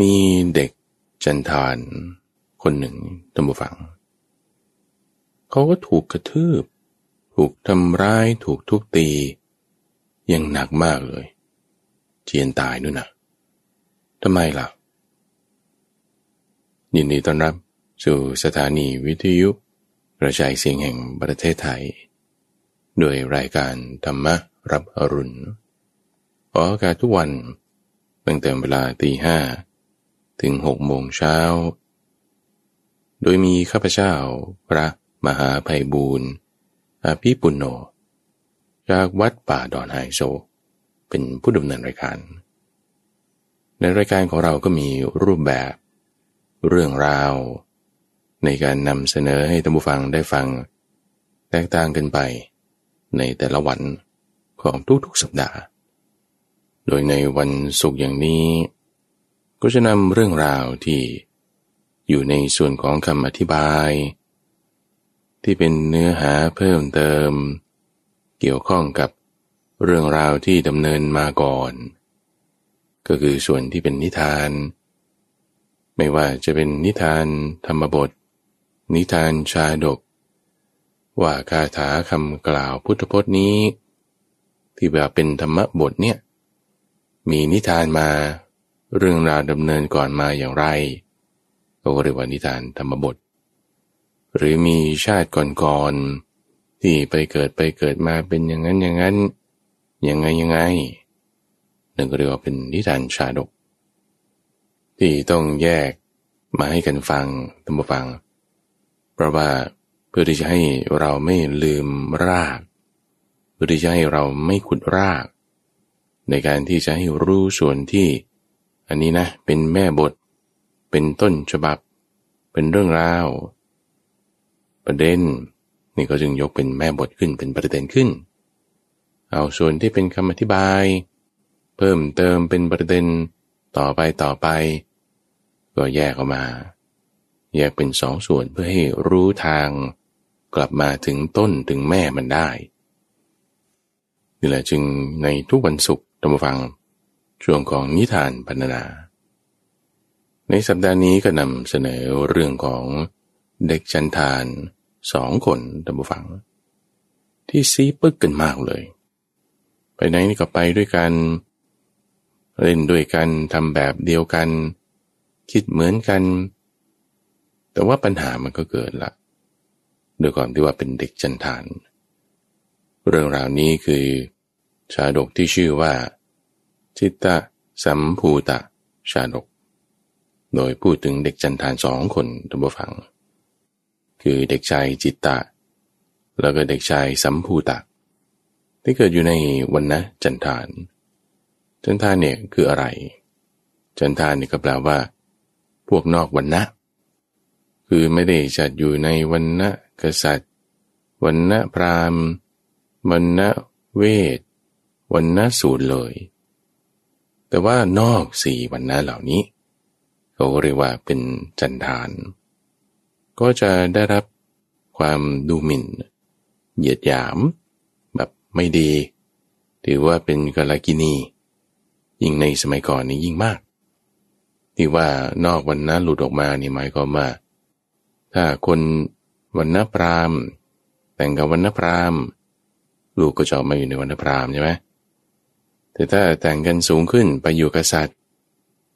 มีเด็กจันทานคนหนึ่งตัมบูฟัง เขาก็ถูกกระทืบ ถูกทำร้าย ถูกทุกตีอยังหนักมากเลย เจียนตายนู่นนะทำไมล่ะ ยินดีต้อนรับสู่สถานีวิทยุกระจายเสียงแห่งประเทศไทย โดยรายการธรรมรับอรุณออกอากาศทุกวันตั้งแต่เวลาตีห้า ถึงหกโมงเช้า โดยมีข้าพเจ้าพระมหาภัยบูรณ์อาภิปุณโญจากวัดป่าดอนไฮโซ เป็นผู้ดำเนินรายการ ในรายการของเราก็มีรูปแบบ เรื่องราว ในการนำเสนอให้ท่านผู้ฟังได้ฟัง แตกต่างกันไป ในแต่ละวันของทุกๆสัปดาห์ โดยในวันศุกร์อย่างนี้ ก็จะนำเรื่องราวที่อยู่ในส่วนของคำอธิบาย ที่เป็นเนื้อหาเพิ่มเติม เกี่ยวข้องกับเรื่องราวที่ดำเนินมาก่อน ก็คือส่วนที่เป็นนิทาน ไม่ว่าจะเป็นนิทานธรรมบท นิทานชาดก ว่าคาถาคำกล่าวพุทธพจน์นี้ ที่แบบเป็นธรรมบทเนี่ยมีนิทานมา เรื่องราวดำเนินก่อนมาอย่างไรก็เรียกว่านิทานธรรมบท หรือมีชาติก่อนๆที่ไปเกิดไปเกิดมาเป็นอย่างนั้นอย่างนั้นอยังไงยังไงนั่นก็เรียกว่าเป็นนิทานชาดก ที่ต้องแยกมาให้กันฟังตั้งฟัง เพราะว่าเพื่อที่จะให้เราไม่ลืมรากเพื่อที่จะให้เราไม่ขุดราก ในการที่จะให้รู้ส่วนที่ อันนี้นะ เป็นแม่บท เป็นต้นฉบับ เป็นเรื่องราว ประเด็น นี่ก็จึงยกเป็นแม่บทขึ้นเป็นประเด็นขึ้น เอาส่วนที่เป็นคำอธิบาย เพิ่มเติมเป็นประเด็นต่อไปต่อไป ก็แยกออกมา แยกเป็นสองส่วนเพื่อให้รู้ทาง กลับมาถึงต้นถึงแม่มันได้นี่แหละจึงในทุกวันศุกร์ธรรมฟัง ช่วงของนิทานพันนา ในสัปดาห์นี้ก็นำเสนอเรื่องของเด็กชันทานสองคนท่านผู้ฟัง ที่ซีปึกกันมากเลย ไปไหนนี่ก็ไปด้วยกัน เล่นด้วยกันทำแบบเดียวกัน คิดเหมือนกัน แต่ว่าปัญหามันก็เกิดละด้วยความที่ว่าเป็นเด็กจันทาน เรื่องราวนี้คือชาดกที่ชื่อว่า จิตตะ สัมภูตะ ชาดก โดยพูดถึงเด็กจันทานสองคนท่านผู้ฟัง คือเด็กชายจิตตะ แล้วก็เด็กชายสัมภูตะ ที่เกิดอยู่ในวันนะจันทาน จันทานเนี่ยคืออะไร จันทานเนี่ยก็แปลว่า พวกนอกวันนะคือไม่ได้จัดอยู่ในวันนะกษัตริย์วันนะพราหมณ์วันนะเวทวันนะสูตรเลย แต่ว่านอกสี่วันนะเหล่านี้เขาเรียกว่าเป็นจันทาน ก็จะได้รับความดูหมิ่น เหยียดหยาม แบบไม่ดี ถือว่าเป็นกาลกินี ยิ่งในสมัยก่อนนี่ยิ่งมาก ที่ว่านอกวันนั้นหลุดออกมานี่หมายความว่า ถ้าคนวันนพรามแต่งกับวันนพรามลูกก็จะมาอยู่ในวันนพรามใช่ไหม แต่ถ้าแต่งกันสูงขึ้นไปอยู่กษัตริย์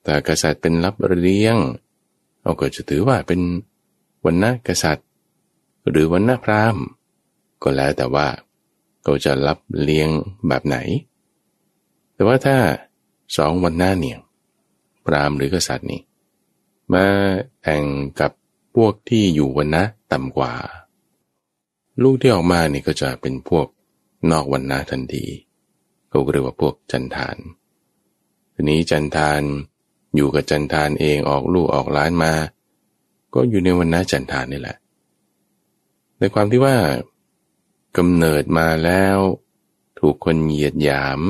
แต่กษัตริย์เป็นรับเลี้ยงเราก็จะถือว่าเป็นวันนะกษัตริย์ หรือวันนะพราหมณ์ ก็แล้วแต่ว่าเขาจะรับเลี้ยงแบบไหน แต่ว่าถ้าสองวันหน้าเนี่ยพราหมณ์หรือกษัตริย์นี่มาแต่งกับพวกที่อยู่วันนะต่ำกว่า ลูกที่ออกมานี่ก็จะเป็นพวกนอกวันนะทันที เขาเรียกว่าพวกจันทานทีนี้จันทานอยู่กับจันทานเองออกลูกออกล้านมา ก็อยู่ในวันนาจันทานนี่แหละ ในความที่ว่ากำเนิดมาแล้ว ถูกคนเหยียดหยาม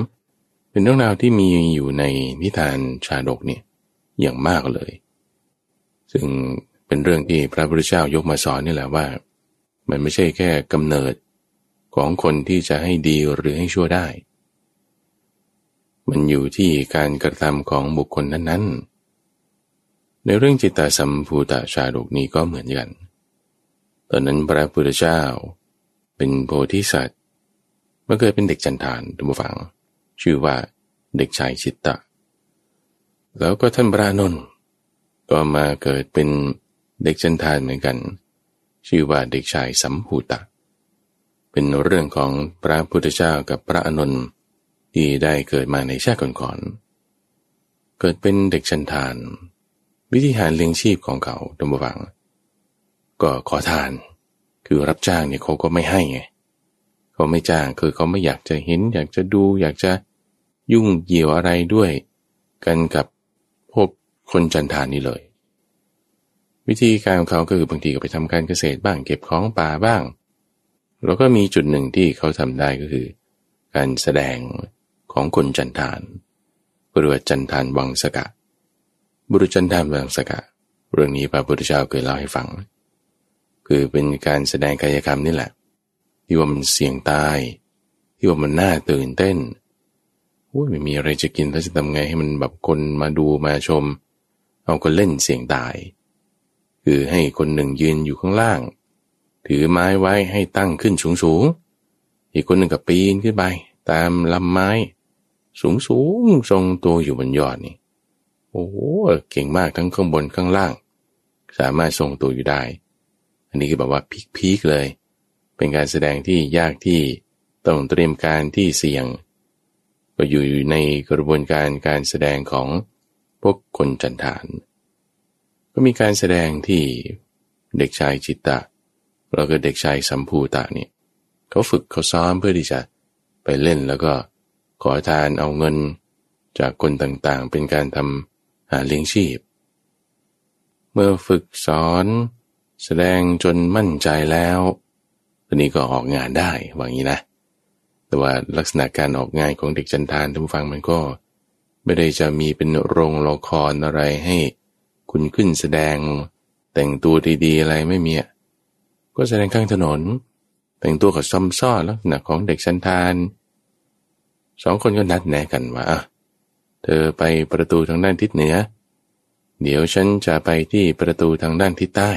เป็นเรื่องราวที่มีอยู่ในนิทานชาดกเนี่ยอย่างมากเลย ซึ่งเป็นเรื่องที่พระพุทธเจ้ายกมาสอนนี่แหละว่า มันไม่ใช่แค่กำเนิดของคนที่จะให้ดีหรือให้ชั่วได้ มันอยู่ที่การกระทำของบุคคลนั้นๆ ในเรื่องจิตตสัมภูตชาดกนี้ก็เหมือนกัน ตอนนั้นพระพุทธเจ้า เป็นโพธิสัตว์เมื่อเกิดเป็นเด็กจันทานทุกฝัง ชื่อว่าเด็กชายชิตตะ แล้วก็ท่านพระนนท์ก็มาเกิดเป็นเด็กจันทานเหมือนกัน ชื่อว่าเด็กชายสัมภูตะ เป็นเรื่องของพระพุทธเจ้ากับพระอนนท์ ที่ได้เกิดมาในชาติก่อนๆ เกิดเป็นเด็กจันทาน วิธีหารเลี้ยงชีพของเขาดมบัง ก็ขอทาน คือรับจ้างเนี่ยเขาก็ไม่ให้ไงเขาไม่จ้างคือเขาไม่อยากจะเห็น อยากจะดู อยากจะยุ่งเกี่ยวอะไรด้วย กันกับพวกคนจันทานนี่เลย วิธีการของเขาก็คือบางทีก็ไปทำการเกษตรบ้างเก็บของป่าบ้าง แล้วก็มีจุดหนึ่งที่เขาทำได้ก็คือ การแสดง ของคนจันทานหรือจันทานวังสกะ บุรุษจันทามวังสกะ เรื่องนี้พระพุทธเจ้าเคยเล่าให้ฟัง คือเป็นการแสดงกายกรรมนี่แหละ ที่ว่ามันเสี่ยงตาย ที่ว่ามันน่าตื่นเต้นโอ้ยไม่มีอะไรจะกินแล้วจะทำไงให้มันแบบคนมาดูมาชม เอาก็เล่นเสียงตาย คือให้คนหนึ่งยืนอยู่ข้างล่าง ถือไม้ไว้ให้ตั้งขึ้นสูงสูงอีกคนหนึ่งก็ปีนขึ้นไป ตามลำไม้ สูงสูงทรงตัวอยู่บนยอดนี่โอ้โหเก่งมากทั้งข้างบนข้างล่าง สามารถทรงตัวอยู่ได้ อันนี้คือแบบว่าพีคๆเลย เป็นการแสดงที่ยากที่ต้องเตรียมการที่เสี่ยง ก็อยู่ในกระบวนการการแสดงของพวกคนจันทาน ก็มีการแสดงที่เด็กชายจิตตะแล้วก็เด็กชายสัมภูตะนี่เขาฝึกเขาซ้อมเพื่อที่จะไปเล่นแล้วก็ ขอทานเอาเงินจากคนต่างๆ เป็นการทำหาเลี้ยงชีพ เมื่อฝึกสอน แสดงจนมั่นใจแล้วตอนนี้ก็ออกงานได้ว่างี้นะ แต่ว่าลักษณะการออกงานของเด็กจันทานท่านฟังมันก็ ไม่ได้จะมีเป็นโรงละครอะไรให้ คุณขึ้นแสดง แต่งตัวดีๆอะไรไม่มีก็แสดงข้างถนน แต่งตัวกับซ้อมซ้อลักษณะของเด็กชันทาน สองคนก็นัดแนะกันว่าเธอไปประตูทางด้านทิศเหนือ เดี๋ยวฉันจะไปที่ประตูทางด้านทิศใต้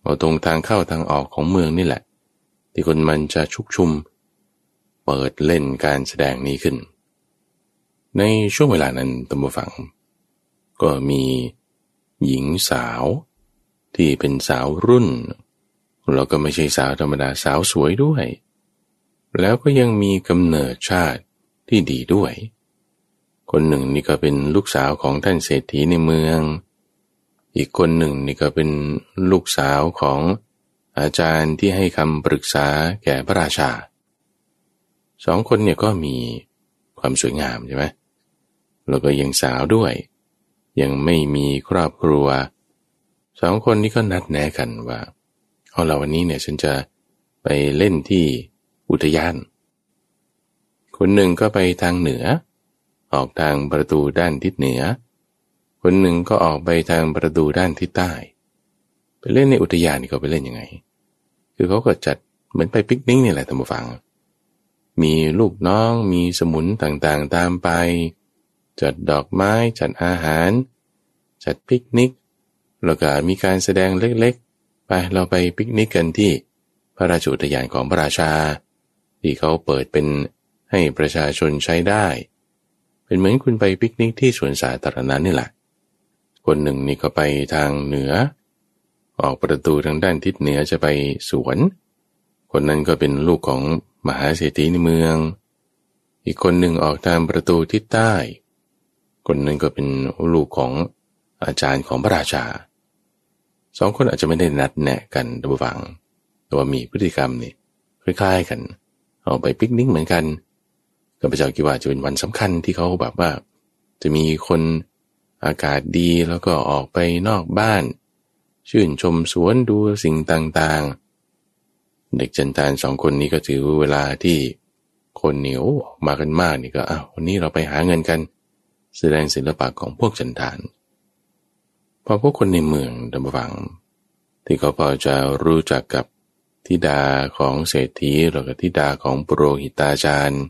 เอาตรงทางเข้าทางออกของเมืองนี่แหละ ที่คนมันจะชุกชุม เปิดเล่นการแสดงนี้ขึ้น ในช่วงเวลานั้นตัมฟัง ก็มีหญิงสาวที่เป็นสาวรุ่นแล้วก็ไม่ใช่สาวธรรมดาสาวสวยด้วย แล้วก็ยังมีกำเนิดชาติที่ดีด้วย คนหนึ่งนี่ก็เป็นลูกสาวของท่านเศรษฐีในเมือง อีกคนหนึ่งนี่ก็เป็นลูกสาวของอาจารย์ที่ให้คำปรึกษาแก่พระราชา สองคนเนี่ยก็มีความสวยงามใช่ไหมแล้วก็ยังสาวด้วย ยังไม่มีครอบครัว สองคนนี้ก็นัดแนะกันว่า เอาเราวันนี้เนี่ยฉันจะไปเล่นที่ อุทยาน คนหนึ่งก็ไปทางเหนือ ออกทางประตูด้านทิศเหนือ คนหนึ่งก็ออกไปทางประตูด้านทิศใต้ ไปเล่นในอุทยานนี่เขาไปเล่นยังไง คือเขาก็จัดเหมือนไปปิกนิกนี่แหละท่านผู้ฟัง มีลูกน้องมีสมุนต่างๆตามไป จัดดอกไม้จัดอาหาร จัดปิกนิกแล้วก็มีการแสดงเล็กๆ ไปเราไปปิกนิกกันที่พระราชอุทยานของพระราชา ที่เขาเปิดเป็นให้ประชาชนใช้ได้ เป็นเหมือนคุณไปปิกนิกที่สวนสาธารณะนี่แหละ คนหนึ่งนี่ก็ไปทางเหนือ ออกประตูทางด้านทิศเหนือจะไปสวน คนนั้นก็เป็นลูกของมหาเศรษฐีในเมือง อีกคนหนึ่งออกทางประตูทิศใต้ คนนั้นก็เป็นลูกของอาจารย์ของพระราชา สองคนอาจจะไม่ได้นัดแนะกันระวังแต่ว่ามีพฤติกรรมนี่คล้ายๆกัน ออกไปปิกนิกเหมือนกันข้าพเจ้าคิดว่าจะเป็นวันสำคัญที่เขาแบบว่า จะมีคนอากาศดีแล้วก็ออกไปนอกบ้าน ชื่นชมสวนดูสิ่งต่างๆ เด็กจันทานสองคนนี้ก็ถือเวลาที่คนเหนียวออกมากันมากนี่ก็อ้าววันนี้เราไปหาเงินกัน แสดงศิลปะของพวกจันทานพอพวกคนในเมืองดำฟัง ที่เขาพอจะรู้จักกับ ทิดาของเศรษฐีหรือกับทิดาของปุโรหิตาจารย์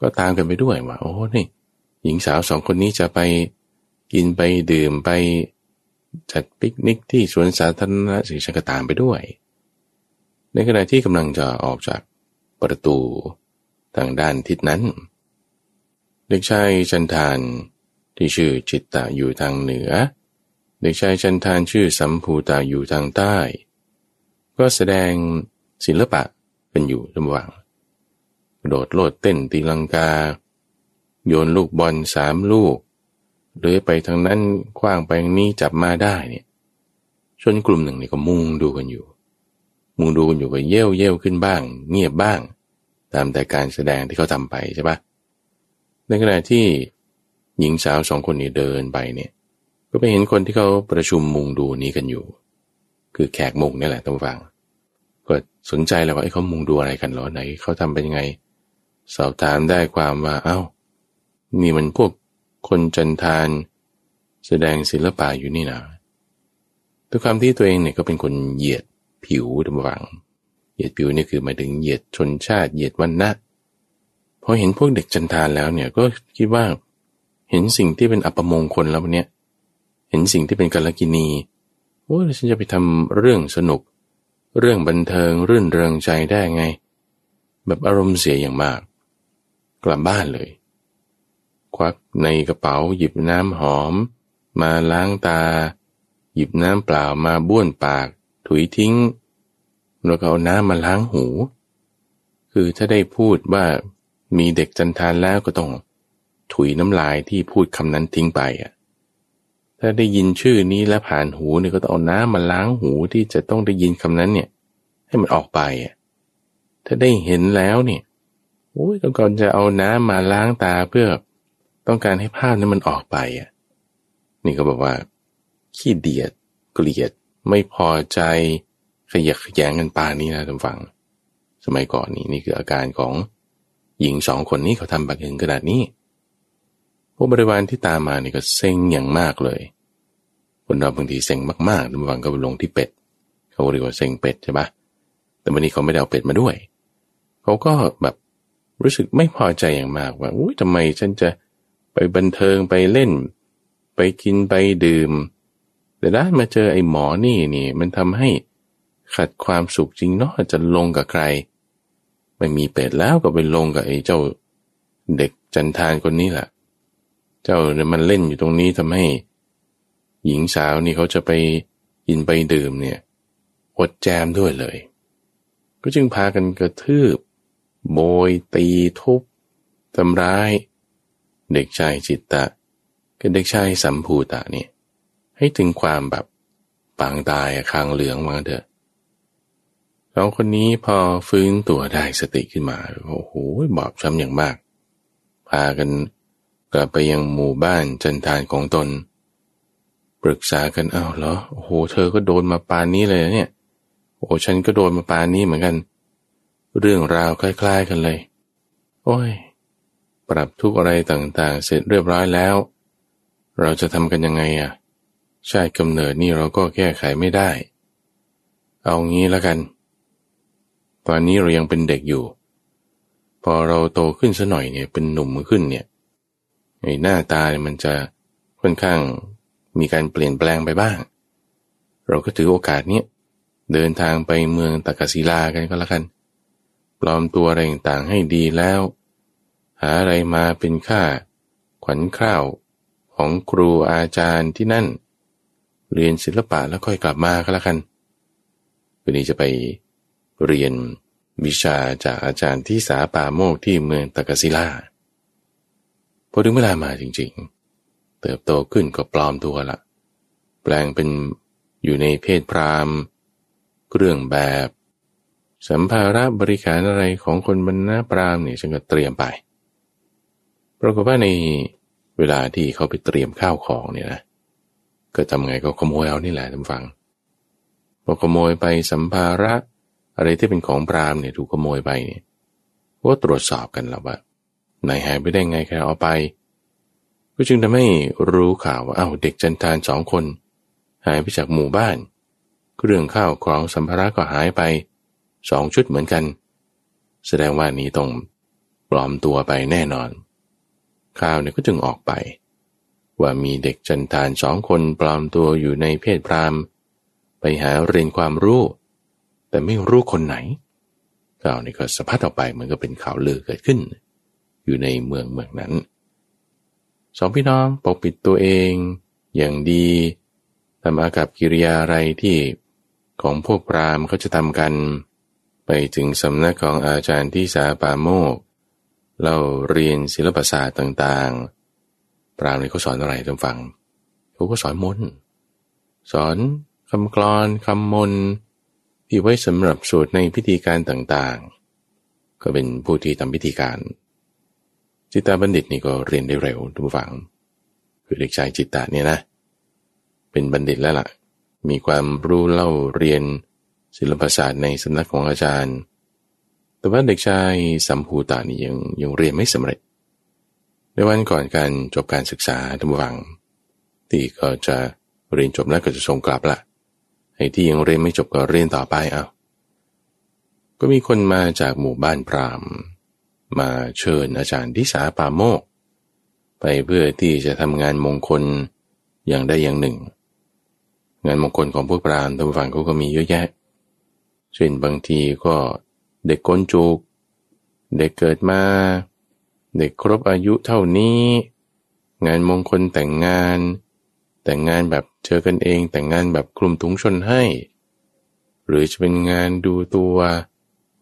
ก็ตามกันไปด้วยว่าโอ้นี่ หญิงสาวสองคนนี้จะไปกินไปดื่มไปจัดปิกนิกที่สวนสาธารณะสิฉันก็ตามไปด้วย ในขณะที่กำลังจะออกจากประตูทางด้านทิศนั้น เด็กชายจันทานที่ชื่อจิตตะอยู่ทางเหนือ เด็กชายจันทานชื่อสัมภูตาอยู่ทางใต้ ก็แสดงศิลปะเป็นอยู่ระหว่างโดดโลดเต้นตีลังกา โยนลูกบอลสามลูกเลื้อยไปทางนั้นคว้างไปทางนี้จับมาได้เนี่ยชนกลุ่มหนึ่งนี่ก็มุงดูกันอยู่ มุงดูกันอยู่ก็เย่วเย่วขึ้นบ้าง เงียบบ้าง ตามแต่การแสดงที่เขาทำไปใช่ปะในขณะที่หญิงสาวสองคนนี้เดินไปเนี่ย ก็ไปเห็นคนที่เขาประชุมมุงดูนี้กันอยู่ คือแขกมุงนี่แหละต้องฟัง ก็สนใจแล้วว่าไอ้เขามุงดูอะไรกันหรอไหนเขาทำเป็นยังไง สอบถามได้ความว่าเอา้า นี่มันพวกคนจันทาน แสดงศิลปะอยู่นี่นะด้วยความที่ตัวเองเนี่ยก็เป็นคนเหยียดผิวดำวัง เหยียดผิวนี่คือหมายถึงเหยียดชนชาติ เหยียดวันนะพอเห็นพวกเด็กจันทานแล้วเนี่ยก็คิดว่า เห็นสิ่งที่เป็นอัปมงคลแล้ววันนี้เห็นสิ่งที่เป็นกาลกินีโอ้ฉันจะไปทำเรื่องสนุก เรื่องบันเทิงรื่นเริงใจได้ไง แบบอารมณ์เสียอย่างมาก กลับบ้านเลย ควักในกระเป๋าหยิบน้ำหอม มาล้างตา หยิบน้ำเปล่ามาบ้วนปาก ถุยทิ้ง แล้วก็เอาน้ำมาล้างหู คือถ้าได้พูดว่ามีเด็กจันทานแล้วก็ต้อง ถุยน้ำลายที่พูดคำนั้นทิ้งไปอะ ถ้าได้ยินชื่อนี้แล้วผ่านหูเนี่ยก็ต้องเอาน้ำมาล้างหูที่จะต้องได้ยินคำนั้นเนี่ย ให้มันออกไปอะถ้าได้เห็นแล้วเนี่ยโอ้ยต้องก่อนจะเอาน้ำมาล้างตาเพื่อต้องการให้ภาพนั้นมันออกไปอะนี่ก็บอกว่า ขี้เดียด เกลียด ไม่พอใจขยักขยงกันปานี้นะท่านฟัง สมัยก่อนนี้นี่คืออาการของหญิงสองคนนี้เขาทำแบบถึงขนาดนี้ วกบริวารที่ตามมานี่ก็เซ็งอย่างมากเลย คนเราบางทีเซ็งมากๆท่านฟังก็ลงที่เป็ด เขาเรียกว่าเซ็งเป็ดใช่ปะแต่วันนี้เขาไม่ได้เอาเป็ดมาด้วย เขาก็แบบรู้สึกไม่พอใจอย่างมากว่าอุ้ยทำไมฉันจะไปบันเทิงไปเล่น ไปกินไปดื่ม แต่ด้านมาเจอไอ้หมอนี่นี่ มันทำให้ขัดความสุขจริงเนาะจะลงกับใคร ไม่มีเป็ดแล้วก็ไปลงกับไอ้เจ้า เด็กจันทานคนนี้แหละ เจ้าเนี่ยมันเล่นอยู่ตรงนี้ทำให้ หญิงสาวนี่เขาจะไปกินไปดื่มเนี่ยอดแจมด้วยเลย ก็จึงพากันกระทืบ โบย ตีทุบทำร้าย เด็กชายจิตตะกับเด็กชายสัมภูตะเนี่ยให้ถึงความแบบปางตายคางเหลืองมาเถอะเราคนนี้พอฟื้นตัวได้สติขึ้นมา โอ้โหบอบช้ำอย่างมาก พากัน กลับไปยังหมู่บ้านจันทานของตน ปรึกษากันอ้าวเหรอโอ้โหเธอก็โดนมาปานนี้เลยเนี่ย โอ้ฉันก็โดนมาปานนี้เหมือนกัน เรื่องราวคล้ายๆกันเลย โอ้ย ปรับทุกอะไรต่างๆ เสร็จเรียบร้อยแล้ว เราจะทำกันยังไงอะชาติกำเนิดนี่เราก็แก้ไขไม่ได้ เอางี้แล้วกัน ตอนนี้เรายังเป็นเด็กอยู่ พอเราโตขึ้นสัหน่อยเนี่ยเป็นหนุ่มขึ้นเนี่ย ไอ้หน้าตาเนี่ยมันจะค่อนข้างมีการเปลี่ยนแปลงไปบ้าง เราก็ถือโอกาสนี้เดินทางไปเมืองตากศิลากันก็แล้วกันปลอมตัวอะไรต่างๆให้ดีแล้ว หาอะไรมาเป็นค่า ขวัญข้าวของครูอาจารย์ที่นั่น เรียนศิลปะแล้วค่อยกลับมาก็แล้วกันวันนี้จะไปเรียนวิชาจากอาจารย์ที่สาป่าโมกที่เมืองตะกศิลา พอถึงเวลามาจริงๆ เติบโตขึ้นก็ปลอมตัวละ แปลงเป็นอยู่ในเพศพรามเครื่องแบบ สัมภาระบริการอะไรของคนบรรณาพรามเนี่ยฉันก็เตรียมไป ปรากฏว่าในเวลาที่เขาไปเตรียมข้าวของเนี่ยนะ ก็ทำไงก็ขโมยเอานี่แหละท่านฟังพอขโมยไปสัมภาระ อะไรที่เป็นของปรามเนี่ยถูกขโมยไปเนี่ยก็ตรวจสอบกันแล้วว่า ไหนหายไปได้ไงใครเอาไป ก็จึงทำให้รู้ข่าวว่าเอา้าเด็กจันทานสองคน หายไปจากหมู่บ้าน เครื่องข้าวของสัมภาระก็หายไปสองชุดเหมือนกัน แสดงว่านี้ต้องปลอมตัวไปแน่นอน ข่าวเนี่ยก็จึงออกไป ว่ามีเด็กจันทานสองคนปลอมตัวอยู่ในเพศพรามไปหาเรียนความรู้ แต่ไม่รู้คนไหนข่าวนี้ก็สะพัดออกไปเหมือนกับเป็นข่าวลือเกิดขึ้น อยู่ในเมืองเมืองนั้น สองพี่น้องปกปิดตัวเองอย่างดีทำอากับกิริยาอะไรที่ของพวกพรามเขาจะทำกัน ไปถึงสำนักของอาจารย์ที่สาปาโมกเราเรียนศิลปศาสตร์ต่างๆพรามนี่เขาสอนอะไรท่านฟังเขาก็สอนมนสอนคำกรอนคำมนที่ไว้สำหรับสวดในพิธีการต่างๆ ก็เป็นผู้ที่ทำพิธีการ จิตตาบัณฑิตนี่ก็เรียนได้เร็วทุกฝัง คือเด็กชายจิตตาเนี่ยนะ เป็นบัณฑิตแล้วละ่ะ มีความรู้เล่าเรียนศิลปศาสตร์ในสำนักของอาจารย์ แต่ว่าเด็กชายสัมภูตานี่ยังยังเรียนไม่สำเร็จ ในวันก่อนการจบการศึกษาทุกฝัง ที่ก็จะเรียนจบแล้วก็จะส่งกลับละไอ้ที่ยังเรียนไม่จบก็เรียนต่อไปเอาก็มีคนมาจากหมู่บ้านพราม มาเชิญอาจารย์ทิสาปาโมก ไปเพื่อที่จะทำงานมงคลอย่างใดอย่างหนึ่ง งานมงคลของพวกพรามทางฝั่งเขาก็มีเยอะแยะ เช่นบางทีก็เด็กก้นจุกเด็กเกิดมา เด็กครบอายุเท่านี้ งานมงคลแต่งงาน แต่งงานแบบเจอกันเองแต่งงานแบบกลุ่มถุงชนให้ หรือจะเป็นงานดูตัว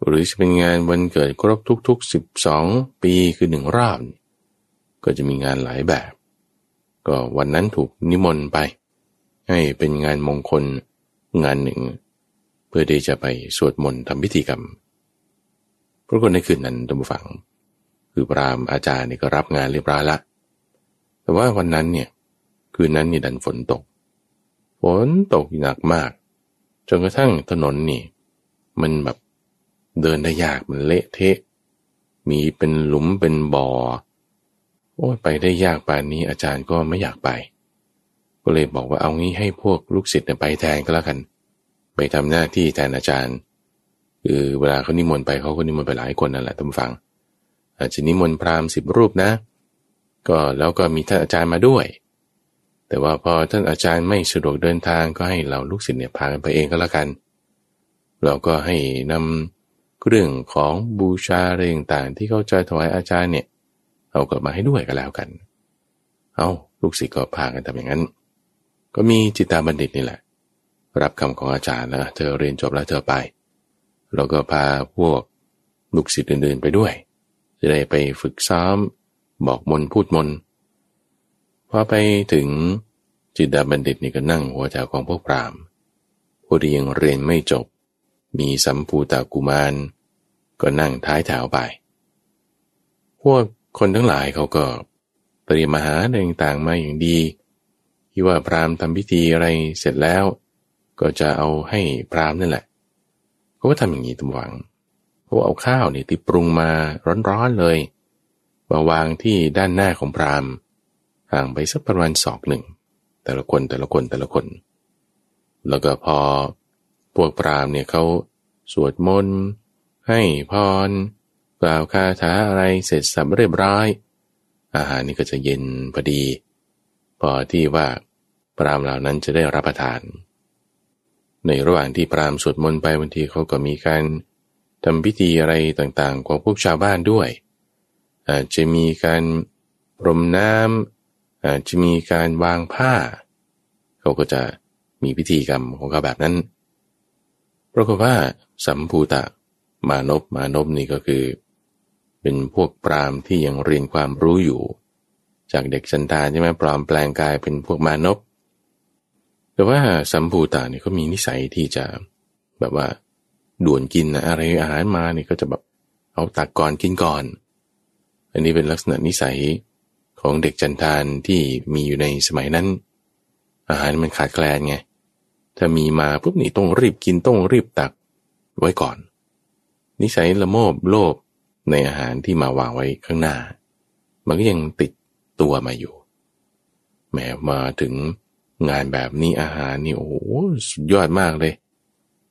หรือจะเป็นงานวันเกิดครบทุกๆสิบสองปีคือหนึ่งรอบ ก็จะมีงานหลายแบบ ก็วันนั้นถูกนิมนต์ไป ให้เป็นงานมงคลงานหนึ่ง เพื่อที่จะไปสวดมนต์ทำพิธีกรรมปรากฏในคืนนั้นท่านผู้ฟัง คือพรามอาจารย์นี่ก็รับงานเรียบร้อยละ แต่ว่าวันนั้นเนี่ยคืนนั้นนี่ดันฝนตก ฝนตกหนักมาก จนกระทั่งถนนนี่ มันแบบ เดินได้ยากมันเละเทะ มีเป็นหลุมเป็นบ่อ โอ้ยไปได้ยากป่านนี้อาจารย์ก็ไม่อยากไป ก็เลยบอกว่าเอางี้ให้พวกลูกศิษย์ไปแทนก็แล้วกัน ไปทำหน้าที่แทนอาจารย์ คือเวลาเขานิมนต์ไปเขาก็นิมนต์ไปหลายคนนั่นแหละท่านฟัง อาจจะนิมนต์พราหมณ์สิบรูปนะ ก็แล้วก็มีท่านอาจารย์มาด้วย แต่ว่าพอท่านอาจารย์ไม่สะดวกเดินทางก็ให้เราลูกศิษย์เนี่ยพากันไปเองก็แล้วกัน เราก็ให้นำ เรื่องของบูชาเรื่องต่างที่เขาจะถวายอาจารย์เนี่ย เอากลับมาให้ด้วยก็แล้วกัน เอาลูกศิษย์ก็พากันทำอย่างนั้น ก็มีจิตตาบัณฑิตนี่แหละ รับคำของอาจารย์แล้วเธอเรียนจบแล้วเธอไป เราก็พาพวกลูกศิษย์อื่นๆไปด้วย จะได้ไปฝึกซ้อมบอกมนพูดมนพอไปถึงจิตาบัณฑิตนี่ก็นั่งหัวแถวของพวกพรามผู้ที่ยังเรียนไม่จบ มีสัมภูตากุมาร ก็นั่งท้ายแถวไป พวกคนทั้งหลายเขาก็เตรียมมาหาต่างๆมาอย่างดีที่ว่าพรามทำพิธีอะไรเสร็จแล้ว ก็จะเอาให้พรามนั่นแหละเขาก็ทำอย่างนี้ตำหวังเขาเอาข้าวเนี่ยที่ปรุงมาร้อนๆเลยมาวางที่ด้านหน้าของพรามห่างไปสักประมาณศอกหนึ่ง แต่ละคนแต่ละคนแต่ละคน แล้วก็พอ พวกพรามเนี่ยเขาสวดมนต์ให้พร กล่าวคาถาอะไรเสร็จสับเรียบร้อย อาหารนี่ก็จะเย็นพอดี พอที่ว่าพรามเหล่านั้นจะได้รับประทาน ในระหว่างที่พรามสวดมนต์ไปบางทีเขาก็มีการทำพิธีอะไรต่างๆ ของพวกชาวบ้านด้วย อาจจะมีการพรมน้ำอาจจะมีการวางผ้า เขาก็จะมีพิธีกรรมของเขาแบบนั้น รากฏว่าสัมภูตะ มานพมานพนี่ก็คือ เป็นพวกปรามที่ยังเรียนความรู้อยู่ จากเด็กชันตาใช่ไหมปลอมแปลงกายเป็นพวกมานพแต่ว่าสัมภูตะนี่ก็มีนิสัยที่จะแบบว่า ด่วนกินนะอะไรอาหารมานี่ก็จะแบบเอาตักก่อนกินก่อน อันนี้เป็นลักษณะนิสัยของเด็กจันทานที่มีอยู่ในสมัยนั้น อาหารมันขาดแคลนไง ถ้ามีมาปุ๊บนี่ต้องรีบกินต้องรีบตักไว้ก่อน นิสัยละโมบโลภในอาหารที่มาวางไว้ข้างหน้า มันก็ยังติดตัวมาอยู่ แม้มาถึงงานแบบนี้อาหารนี่โอ้สุดยอดมากเลย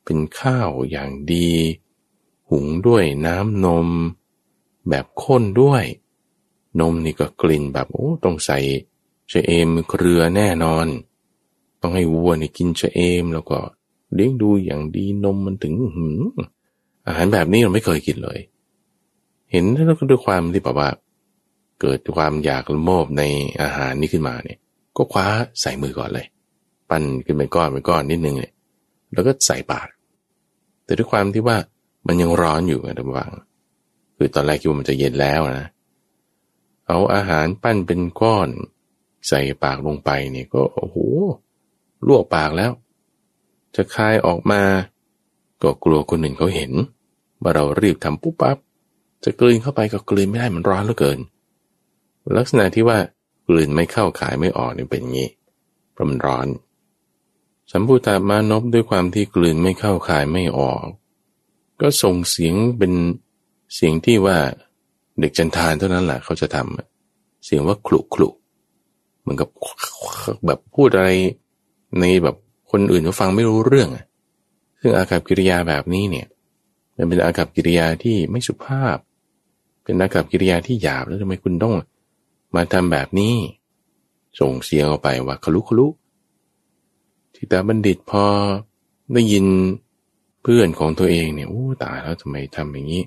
เป็นข้าวอย่างดี หุงด้วยน้ำนม แบบข้นด้วย นมนี่ก็กลิ่นแบบโอ้ต้องใส่เชเอมเครือแน่นอน ต้องให้วัวเนี่ยกินชะเอม แล้วก็เลี้ยงดูอย่างดีนมมันถึงหือาหารแบบนี้เราไม่เคยกินเลย เห็นแล้วก็ด้วยความที่แบบว่า เกิดความอยากละโมบในอาหารนี้ขึ้นมาเนี่ย ก็คว้าใส่มือก่อนเลย ปั้นขึ้นเป็นก้อนเป็นก้อนนิดนึงเนี่ยแล้วก็ใส่ปากแต่ด้วยความที่ว่ามันยังร้อนอยู่นะท่านฟังคือตอนแรกคิดว่ามันจะเย็นแล้วนะเอาอาหารปั้นเป็นก้อน ใส่ปากลงไปเนี่ยก็โอ้โห ลวกปากแล้ว จะคายออกมา ก็กลัวคนอื่นเขาเห็น ว่าเรารีบทำปุ๊บปั๊บจะกลืนเข้าไปก็กลืนไม่ได้มันร้อนเหลือเกิน ลักษณะที่ว่ากลืนไม่เข้าขายไม่ออกเนี่ยเป็นอย่างนี้เพราะมันร้อน สัมพุตามานพด้วยความที่กลืนไม่เข้าคายไม่ออก ก็ส่งเสียงเป็นเสียงที่ว่าเด็กจันทานเท่านั้นแหละเขาจะทำเสียงว่าคลุคลุเหมือนกับแบบพูดอะไร ในแบบคนอื่นเขาฟังไม่รู้เรื่อง ซึ่งอากับกิริยาแบบนี้เนี่ย มันเป็นอากับกิริยาที่ไม่สุภาพ เป็นอากับกิริยาที่หยาบแล้วทำไมคุณต้องมาทำแบบนี้ ส่งเสียงออกไปว่าคลุคลุทิตาบัณฑิตพอได้ยินเพื่อนของตัวเองเนี่ยโอ้ตายแล้วทำไมทำอย่างนี้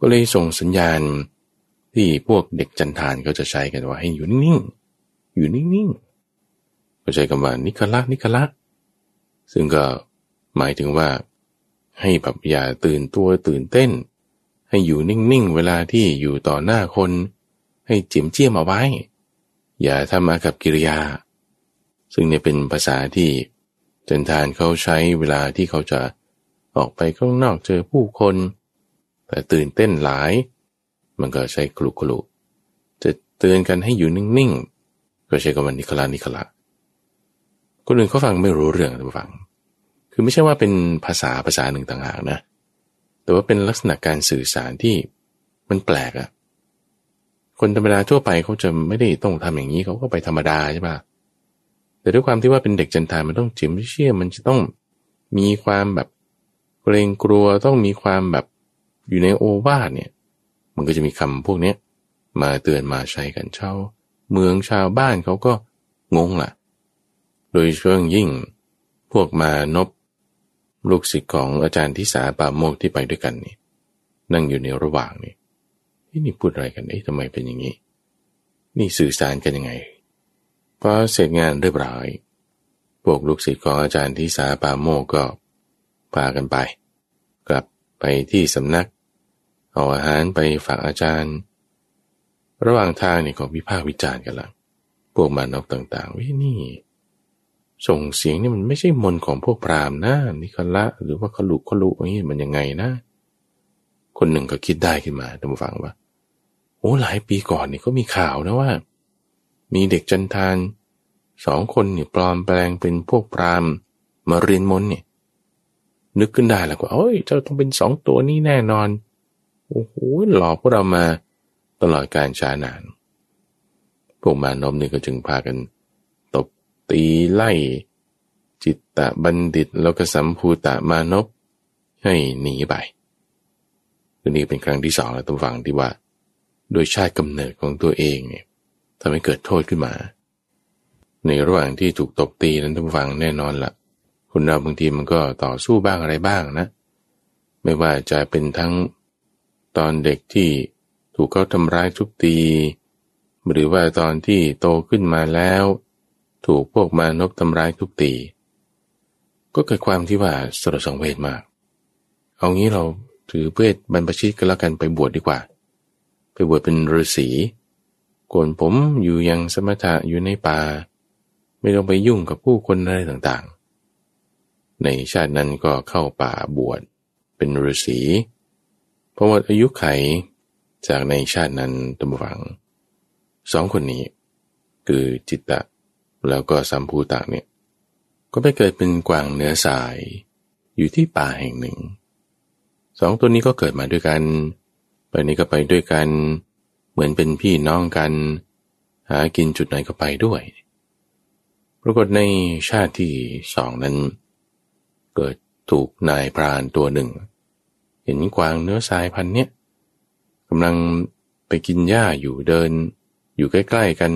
ก็เลยส่งสัญญาณที่พวกเด็กจันทานเขาจะใช้กันว่าให้อยู่นิ่งๆอยู่นิ่งๆ ก็ใช้คำว่านิคละนิคละ ซึ่งก็หมายถึงว่า ให้แบบอย่าตื่นตัวตื่นเต้น ให้อยู่นิ่งๆ เวลาที่อยู่ต่อหน้าคน ให้จิมเจียมเอาไว้ อย่าทำอากับกิริยา ซึ่งเนี่ยเป็นภาษาที่จันทานเขาใช้เวลาที่เขาจะออกไปข้างนอกเจอผู้คน แต่ตื่นเต้นหลาย มันก็ใช้กลุกลุจะเตือนกันให้อยู่นิ่งๆ ก็ใช้คำว่านิคลานิคละ คนอื่นเขาฟังไม่รู้เรื่องหรือฟัง คือไม่ใช่ว่าเป็นภาษาภาษาหนึ่งต่างหากนะ แต่ว่าเป็นลักษณะการสื่อสารที่มันแปลกอะคนธรรมดาทั่วไปเขาจะไม่ได้ต้องทำอย่างนี้เขาก็ไปธรรมดาใช่ปะแต่ด้วยความที่ว่าเป็นเด็กจันทามันต้องจิมเชี่ยมันจะต้องมีความแบบเกรงกลัวต้องมีความแบบอยู่ในโอวาทเนี่ย มันก็จะมีคำพวกนี้มาเตือนมาใช้กันเช่าเมืองชาวบ้านเขาก็งงละ่ะ โดยเฉพาะยิ่งพวกมานบลูกศิษย์ของอาจารย์ที่สาปาโมกที่ไปด้วยกันนี่นั่งอยู่ในระหว่างนี่นี่พูดอะไรกันเอ๊ะทำไมเป็นอย่างนี้ นี่สื่อสารกันยังไงพอเสร็จงานเรียบร้อยพวกลูกศิษย์ของอาจารย์ที่สาปาโมก็พากันไป กลับไปที่สำนัก เอาอาหารไปฝากอาจารย์ ระหว่างทางนี่ก็วิพากษ์วิจารณ์กันละพวกมานกต่างๆวินี่ ส่งเสียงนี่มันไม่ใช่มนของพวกพราหมณ์นะนิคละ หรือว่าขลุขลุนี่มันยังไงนะ คนหนึ่งก็คิดได้ขึ้นมาท่านผู้ฟังว่า โอ้หลายปีก่อนนี่ก็มีข่าวนะว่า มีเด็กจันทานสองคนเนี่ยปลอมแปลงเป็นพวกพรามมาเรียนมนเนี่ยนึกขึ้นได้แล้วว่าเอ้ยเจ้าต้องเป็นสองตัวนี้แน่นอนโอ้โหหลอกพวกเรามาตลอดการช้านาน พวกมานมนี่ก็จึงพากัน ตีไล่ จิตตะบัณฑิตแล้วก็สัมภูตะมานพให้หนีไปตัวนี้เป็นครั้งที่สองแล้วตัวฟังที่ว่า โดยชาติกำเนิดของตัวเองเนี่ยทำให้เกิดโทษขึ้นมา ในระหว่างที่ถูกตบตีนั้นท่านฟังแน่นอนละ่ะ คนเราบางทีมันก็ต่อสู้บ้างอะไรบ้างนะ ไม่ว่าจะเป็นทั้งตอนเด็กที่ถูกเขาทำร้ายทุบตี หรือว่าตอนที่โตขึ้นมาแล้ว ถูกพวกมานพทำร้ายทุบตี ก็เกิดความที่ว่าสลดสังเวชมาก เอางี้เราถือเพื่อบรรพชิตก็แล้วกันไปบวชดดีกว่า ไปบวชเป็นฤาษีโกนผมอยู่ยังสมถะอยู่ในป่า ไม่ต้องไปยุ่งกับผู้คนอะไรต่างๆ ในชาตินั้นก็เข้าป่าบวชเป็นฤาษีพอหมดอายุไขจากในชาตินั้นตมฝัง สองคนนี้ คือจิตตะ แล้วก็สัมภูตะเนี่ย ก็ไปเกิดเป็นกวางเนื้อสาย อยู่ที่ป่าแห่งหนึ่ง สองตัวนี้ก็เกิดมาด้วยกัน ไปนี้ก็ไปด้วยกัน เหมือนเป็นพี่น้องกัน หากินจุดไหนก็ไปด้วย ปรากฏในชาติที่สองนั้น เกิดถูกนายพรานตัวหนึ่ง เห็นกวางเนื้อสายพันเนี้ยกำลังไปกินหญ้าอยู่เดิน อยู่ใกล้ ๆ กัน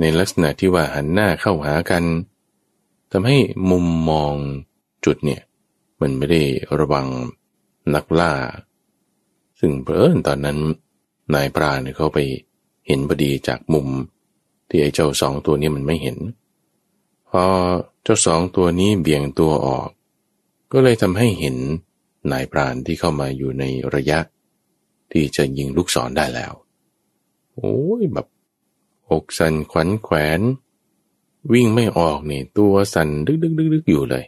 ในลักษณะที่ว่าหันหน้าเข้าหากันทำให้มุมมองจุดเนี่ยมันไม่ได้ระวังนักล่า ซึ่งเพอิญตอนนั้นนายปราเนี่ยเขาไปเห็นพอดีจากมุม ที่ไอ้เจ้าสองตัวนี้มันไม่เห็น พอเจ้าสองตัวนี้เบี่ยงตัวออก ก็เลยทำให้เห็นนายปราณที่เข้ามาอยู่ในระยะ ที่จะยิงลูกศรได้แล้ว โอ้ยแบบ อกสันขวัญแขวน วิ่งไม่ออกเนี่ยตัวสั่นดึกดึกดึกดึกอยู่เลย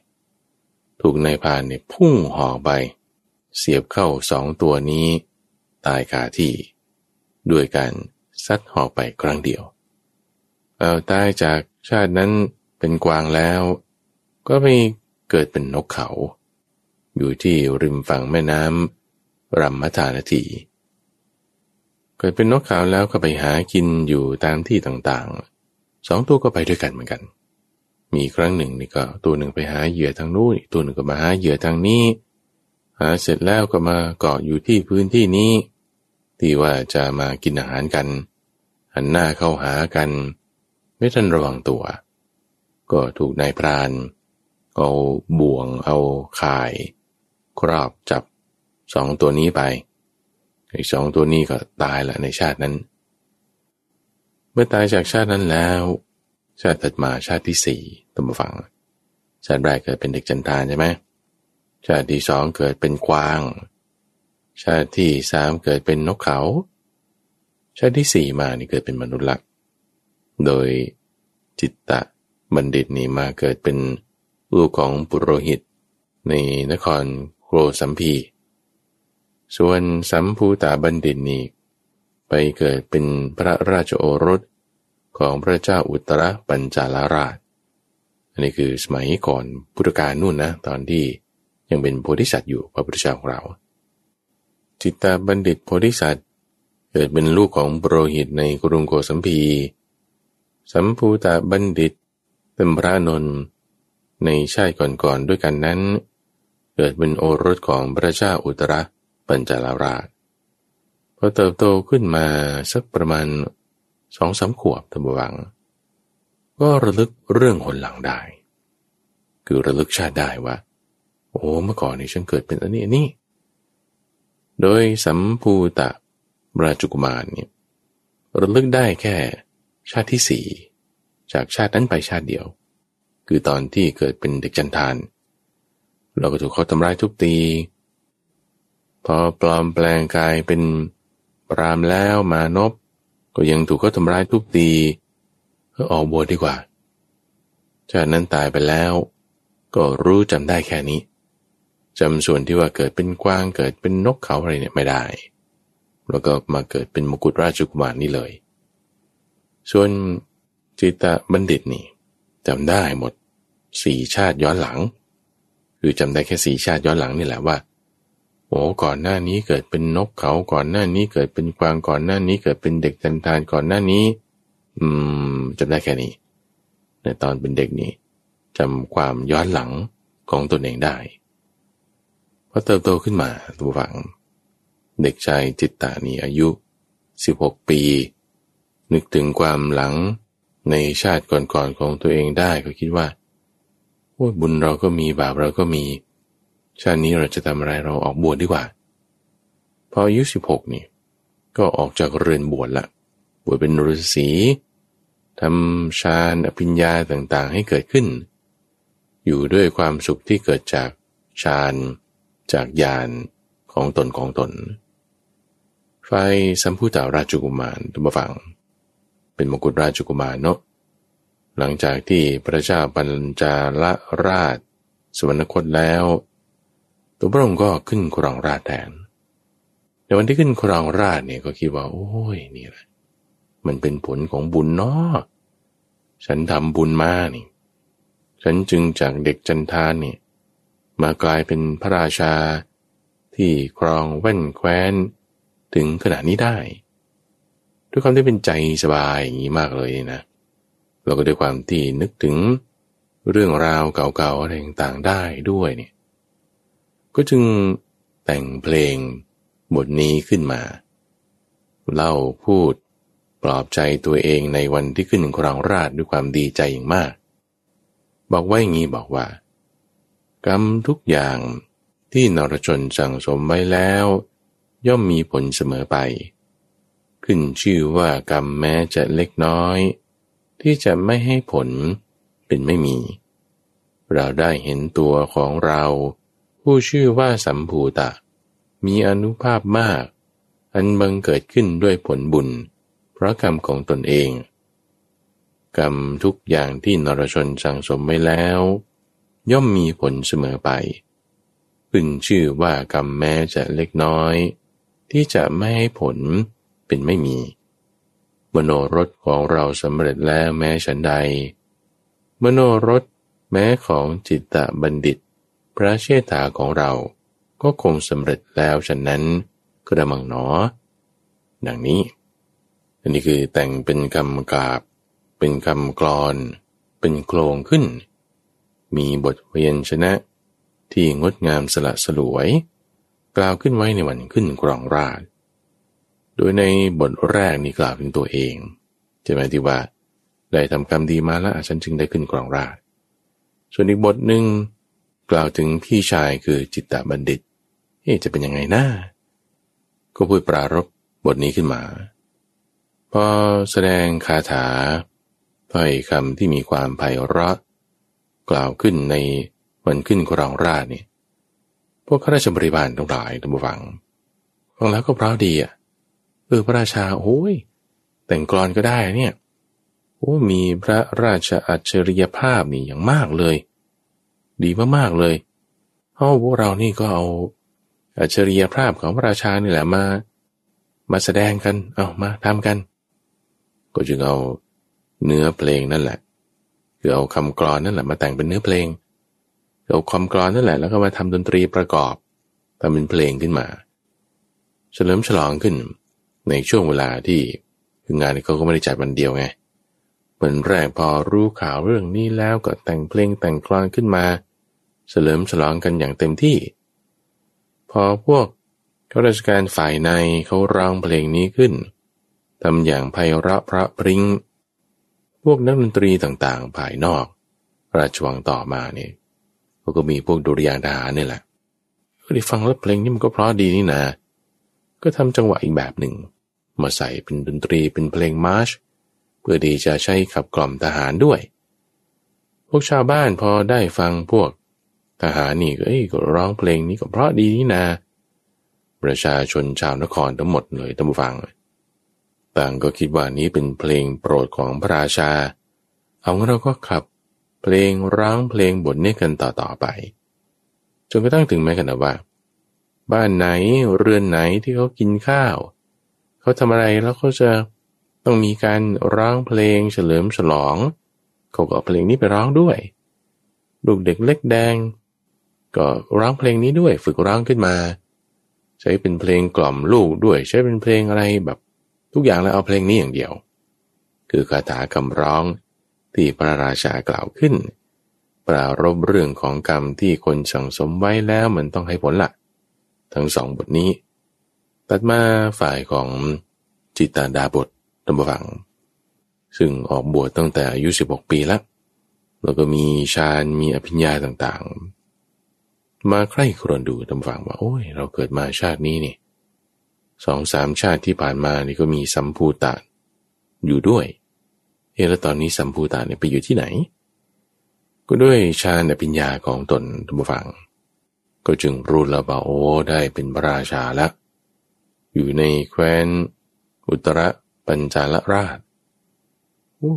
ถูกนายพานเนี่ยพุ่งหอไป เสียบเข้าสองตัวนี้ ตายคาที่ ด้วยการซัดหอไปครั้งเดียว เอาตายจากชาตินั้นเป็นกวางแล้ว ก็ไปเกิดเป็นนกเขา อยู่ที่ริมฝั่งแม่น้ำรัมมทานาที กิดเป็นนกขาวแล้วก็ไปหากินอยู่ตามที่ต่างๆ สองตัวก็ไปด้วยกันเหมือนกัน มีครั้งหนึ่งนี่ก็ตัวหนึ่งไปหาเหยื่อทางนู้นตัวหนึ่งก็มาหาเหยื่อทางนี้ หาเสร็จแล้วก็มาเกาะอยู่ที่พื้นที่นี้ ที่ว่าจะมากินอาหารกัน หันหน้าเข้าหากัน ไม่ทันระวังตัว ก็ถูกนายพราน เอาบ่วงเอาข่าย ครอบจับสองตัวนี้ไป ไอ้สองตัวนี้ก็ตายละในชาตินั้น เมื่อตายจากชาตินั้นแล้ว ชาติถัดมาชาติที่สี่ตั้งฟัง ชาติแรกเกิดเป็นเด็กจันทานใช่ไหมชาติที่สองเกิดเป็นกวาง ชาติที่สามเกิดเป็นนกเขา ชาติที่สี่มานี่เกิดเป็นมนุษย์ละโดยจิตตะบัณฑิตนี่มาเกิดเป็นลูกของปุโรหิต ในนครโครสัมพี ส่วนสัมภูตาบัณฑิตนี่ไปเกิดเป็นพระราชโอรสของพระเจ้าอุตรปัญจาลาราช อันนี้คือสมัยก่อนพุทธกาลนู่นนะ ตอนที่ยังเป็นโพธิสัตว์อยู่พระพุทธเจ้าของเรา จิตตาบัณฑิตโพธิสัตว์เกิดเป็นลูกของโปรหิตในกรุงโกสัมพี สัมภูตาบัณฑิตเป็นพระนนท์ในชาติก่อนๆด้วยกันนั้น เกิดเป็นโอรสของพระเจ้าอุตร ปัญจาลาราชพอเติบโตขึ้นมาสักประมาณสองสามขวบตบวัง ก็ระลึกเรื่องหนหลังได้ คือระลึกชาติได้ว่า โอ้เมื่อก่อนนี่ฉันเกิดเป็นอันนี้อันนี้ โดยสัมภูตะราชกุมารเนี่ยระลึกได้แค่ชาติที่สี่จากชาตินั้นไปชาติเดียว คือตอนที่เกิดเป็นเด็กจันทาน เราก็ถูกเขาทำร้ายทุบตี พอปลอมแปลงกายเป็นปรามแล้วมานบก็ยังถูกเขาทำร้ายทุบตีก็ออกบวชดีกว่าชาตินั้นตายไปแล้ว ก็รู้จำได้แค่นี้จำส่วนที่ว่าเกิดเป็นกวางเกิดเป็นนกเขาอะไรเนี่ยไม่ได้ แล้วก็มาเกิดเป็นมกุฎราชกุมารนี่เลย ส่วนจิตตบัณฑิตนี่จำได้หมดสี่ชาติย้อนหลัง คือจำได้แค่สี่ชาติย้อนหลังนี่แหละว่า โอ้ก่อนหน้านี้เกิดเป็นนกเขาก่อนหน้านี้เกิดเป็นกวางก่อนหน้านี้เกิดเป็นเด็กจันทานก่อนหน้านี้ อืมจำได้แค่นี้ ในตอนเป็นเด็กนี่จำความย้อนหลังของตนเองได้พอเติบโตขึ้นมาตัวฝัง เด็กชายจิตตานีอายุ 16 ปี นึกถึงความหลังในชาติก่อนๆของตัวเองได้ก็คิดว่าโอ้บุญเราก็มีบาปเราก็มี ชาตินี้เราจะทำอะไรเราออกบวชดดีกว่า พออายุ16นี่ก็ออกจากเรือนบวชละ บวชเป็นฤาษีทำฌานอภิญญาต่างๆ ให้เกิดขึ้น อยู่ด้วยความสุขที่เกิดจากฌานจากญาณของตนของตนไฟสัมพุตาราชกุมารตุบฟัง เป็นมกุฎราชกุมารเนาะหลังจากที่พระเจ้าปัญจาลราช สวรรคตแล้ว ตัวพระองค์ก็ขึ้นครองราชแทนในวันที่ขึ้นครองราชเนี่ยก็คิดว่า โอ้ยนี่แหละ มันเป็นผลของบุญเนาะฉันทำบุญมานี่ ฉันจึงจากเด็กจันทานเนี่ยมากลายเป็นพระราชาที่ครองแว่นแคว้น ถึงขนาดนี้ได้ด้วยความที่เป็นใจสบายอย่างนี้มากเลยนะ เราก็ด้วยความที่นึกถึงเรื่องราวเก่าๆอะไรต่างๆได้ด้วยเนี่ย ก็จึงแต่งเพลงบทนี้ขึ้นมา เล่าพูดปลอบใจตัวเองในวันที่ขึ้นครองราชด้วยความดีใจอย่างมาก บอกไว้งี้บอกว่า กรรมทุกอย่างที่นรชนสั่งสมไว้แล้ว ย่อมมีผลเสมอไป ขึ้นชื่อว่ากรรมแม้จะเล็กน้อย ที่จะไม่ให้ผลเป็นไม่มี เราได้เห็นตัวของเรา ผู้ชื่อว่าสัมภูตะ มีอนุภาพมาก อันบังเกิดขึ้นด้วยผลบุญ เพราะกรรมของตนเอง กรรมทุกอย่างที่นรชนสั่งสมไว้แล้ว ย่อมมีผลเสมอไป ขึ้นชื่อว่ากรรมแม้จะเล็กน้อย ที่จะไม่ให้ผลเป็นไม่มี มโนรสของเราสำเร็จแล้วแม้ฉันใด มโนรสแม้ของจิตตะบัณฑิต พระเชษฐาของเราก็คงสำเร็จแล้วฉะนั้นกระมังหนอ ดังนี้ อันนี้คือแต่งเป็นคำกาบ เป็นคำกรอน เป็นโครงขึ้น มีบทเวียนชนะที่งดงามสละสลวย กล่าวขึ้นไว้ในวันขึ้นกรองราช โดยในบทแรกนี้กล่าวถึงตัวเองจะหมายที่ว่า ได้ทำกรรมดีมาแล้วฉันจึงได้ขึ้นกรองราช ส่วนอีกบทหนึ่ง กล่าวถึงพี่ชายคือจิตตบัณฑิตเอ๊จะเป็นยังไงนะก็พูดปรารบบทนี้ขึ้นมา พอแสดงคาถาถ้อยคำที่มีความไพเราะ กล่าวขึ้นในมันขึ้นครองราชนี่พวกข้าราชบริบาลต้งหลายตั้งฟังฟังแล้วก็เพราะดีอะเออพระราชาโอ้ยแต่งกรอนก็ได้เนี่ยโอ้มีพระราชอัจฉริยภาพนี่อย่างมากเลย ดีมากๆเลยเอาพวกเรานี่ก็เอาอัจฉริยภาพของพระราชานี่แหละมา มาแสดงกัน เอามาทำกัน ก็จึงเอาเนื้อเพลงนั่นแหละ คือเอาคำกรอนนั่นแหละมาแต่งเป็นเนื้อเพลง เอาความกรอนนั่นแหละแล้วก็มาทำดนตรีประกอบทำเป็นเพลงขึ้นมา เฉลิมฉลองขึ้นในช่วงเวลาที่คืองานเขาก็ไม่ได้จัดวันเดียวไงเหมือนแรกพอรู้ข่าวเรื่องนี้แล้วก็แต่งเพลงแต่งกลอนขึ้นมา เฉลิมฉลองกันอย่างเต็มที่ พอพวกข้าราชการฝ่ายในเขาร้องเพลงนี้ขึ้นทำอย่างไพเราะพระพริง้ง พวกนักดนตรีต่างๆ ภายนอก ราชวังต่อมาเนี่ยเขาก็มีพวกดุริยางทหารนี่แหละก็ได้ฟังแล้วเพลงนี้มันก็เพราะดีนี่นะ ก็ทำจังหวะอีกแบบหนึ่ง มาใส่เป็นดนตรีเป็นเพลงมาร์ชเพื่อดีจะใช้ขับกล่อมทหารด้วย พวกชาวบ้านพอได้ฟังพวก ทหารนี่ก็เอ้ยก็ร้องเพลงนี้ก็เพราะดีนี่นะประชาชนชาวนครทั้งหมดเลยตั้งฟัง ต่างก็คิดว่านี้เป็นเพลงโปรดของพระราชา เอางั้นเราก็ขับ เพลงร้องเพลงบทนี้กันต่อๆไป จนกระทั่งถึงแม้กันนะว่า บ้านไหนเรือนไหนที่เขากินข้าว เขาทำอะไรแล้วเขาจะต้องมีการร้องเพลงเฉลิมฉลอง เขาก็เพลงนี้ไปร้องด้วยลูกเด็กเล็กแดง ก็ร้องเพลงนี้ด้วยฝึกร้องขึ้นมา ใช้เป็นเพลงกล่อมลูกด้วย ใช้เป็นเพลงอะไรแบบ ทุกอย่างแล้วเอาเพลงนี้อย่างเดียว คือคาถาคำร้องที่พระราชากล่าวขึ้น ปรารบเรื่องของกรรมที่คนสั่งสมไว้แล้วมันต้องให้ผลละทั้งสองบทนี้ ตัดมาฝ่ายของจิตตาดาบทตำบัง ซึ่งออกบวชตั้งแต่อายุ 16 ปีแล้วแล้วก็มีฌานมีอภิญญาต่างๆ มาใคร่ครวญดูตำฝังว่า โอ้ย เราเกิดมาชาตินี้นี่สองสามชาติที่ผ่านมานี่ก็มีสัมภูตะอยู่ด้วยเอแล้วตอนนี้สัมภูตาเนี่ยไปอยู่ที่ไหน ก็ด้วยฌานปัญญาของตนทุกฝัง ก็จึงรู้แล้วว่าโอ้ได้เป็นพระราชาแล้วอยู่ในแคว้น อุตรปัญจาลราช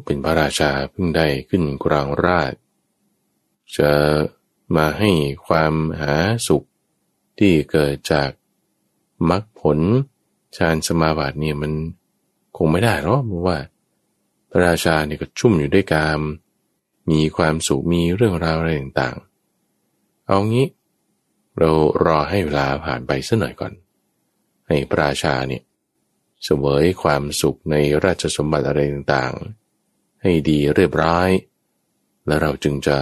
เป็นพระราชาเพิ่งได้ขึ้นกรางราช จะ มาให้ความหาสุขที่เกิดจากมรรคผลฌานสมาบัติเนี่ยมันคงไม่ได้หรอกเพราะว่า พระราชาเนี่ยก็ชุ่มอยู่ด้วยกาม มีความสุขมีเรื่องราวอะไรต่างๆ เอางี้ เรารอให้เวลาผ่านไปสักหน่อยก่อน ให้พระราชาเนี่ยเสวยความสุขในราชสมบัติอะไรต่างๆ ให้ดีเรียบร้อย แล้วเราจึงจะ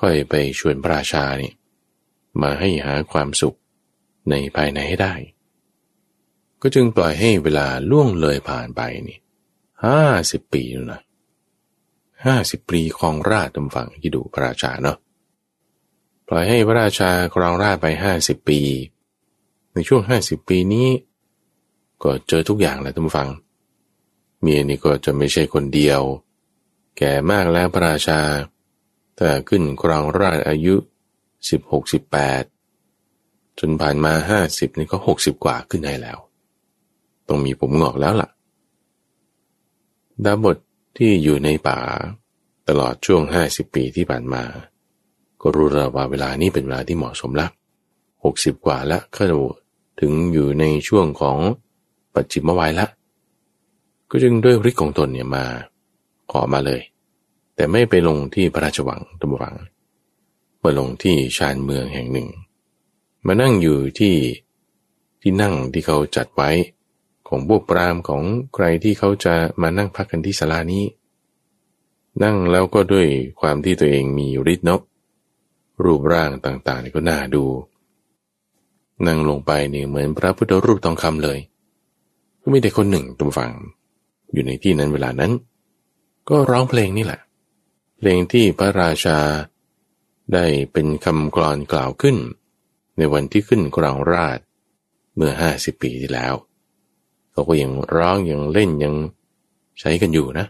ค่อยไปชวนพระราชาเนี่ยมาให้หาความสุขในภายในให้ได้ ก็จึงปล่อยให้เวลาล่วงเลยผ่านไปนี่ห้าสิบปีนะห้าสิบปีครองราชตำฝังที่ดูพระราชาเนาะปล่อยให้พระราชาครองราชไปห้าสิบปี ในช่วงห้าสิบปีนี้ ก็เจอทุกอย่างแหละท่านฟัง เมียนี่ก็จะไม่ใช่คนเดียว แก่มากแล้วพระราชา แต่ขึ้นครองราชอายุสิบหกสิบแปดจนผ่านมาห้าสิบนี่ก็หกสิบกว่าขึ้นให้แล้ว ต้องมีผมงอกแล้วล่ะ ดาบทที่อยู่ในป่า ตลอดช่วงห้าสิบปีที่ผ่านมา ก็รู้แล้วว่าเวลานี้เป็นเวลาที่เหมาะสมละหกสิบกว่าแล้วก็ถึงอยู่ในช่วงของปัจจิมวัยละ ก็จึงด้วยฤทธิ์ของตนเนี่ยมา ขอมาเลย แต่ไม่ไปลงที่พระราชวังตำวังมาลงที่ชานเมืองแห่งหนึ่ง มานั่งอยู่ที่ที่นั่งที่เขาจัดไว้ ของพวกปรามของใครที่เขาจะมานั่งพักกันที่ศาลานี้ นั่งแล้วก็ด้วยความที่ตัวเองมีฤทธิ์นกรูปร่างต่างๆนี่ก็น่าดู นั่งลงไปนี่เหมือนพระพุทธรูปทองคำเลย ก็มีเด็กคนหนึ่งตุมฟังอยู่ในที่นั้นเวลานั้น ก็ร้องเพลงนี่แหละ เพลงที่พระราชา ได้เป็นคำกรอนกล่าวขึ้น ในวันที่ขึ้นกรองราชเมื่อห้าสิบปีที่แล้วเขาก็ยังร้องยังเล่นยังใช้กันอยู่นะ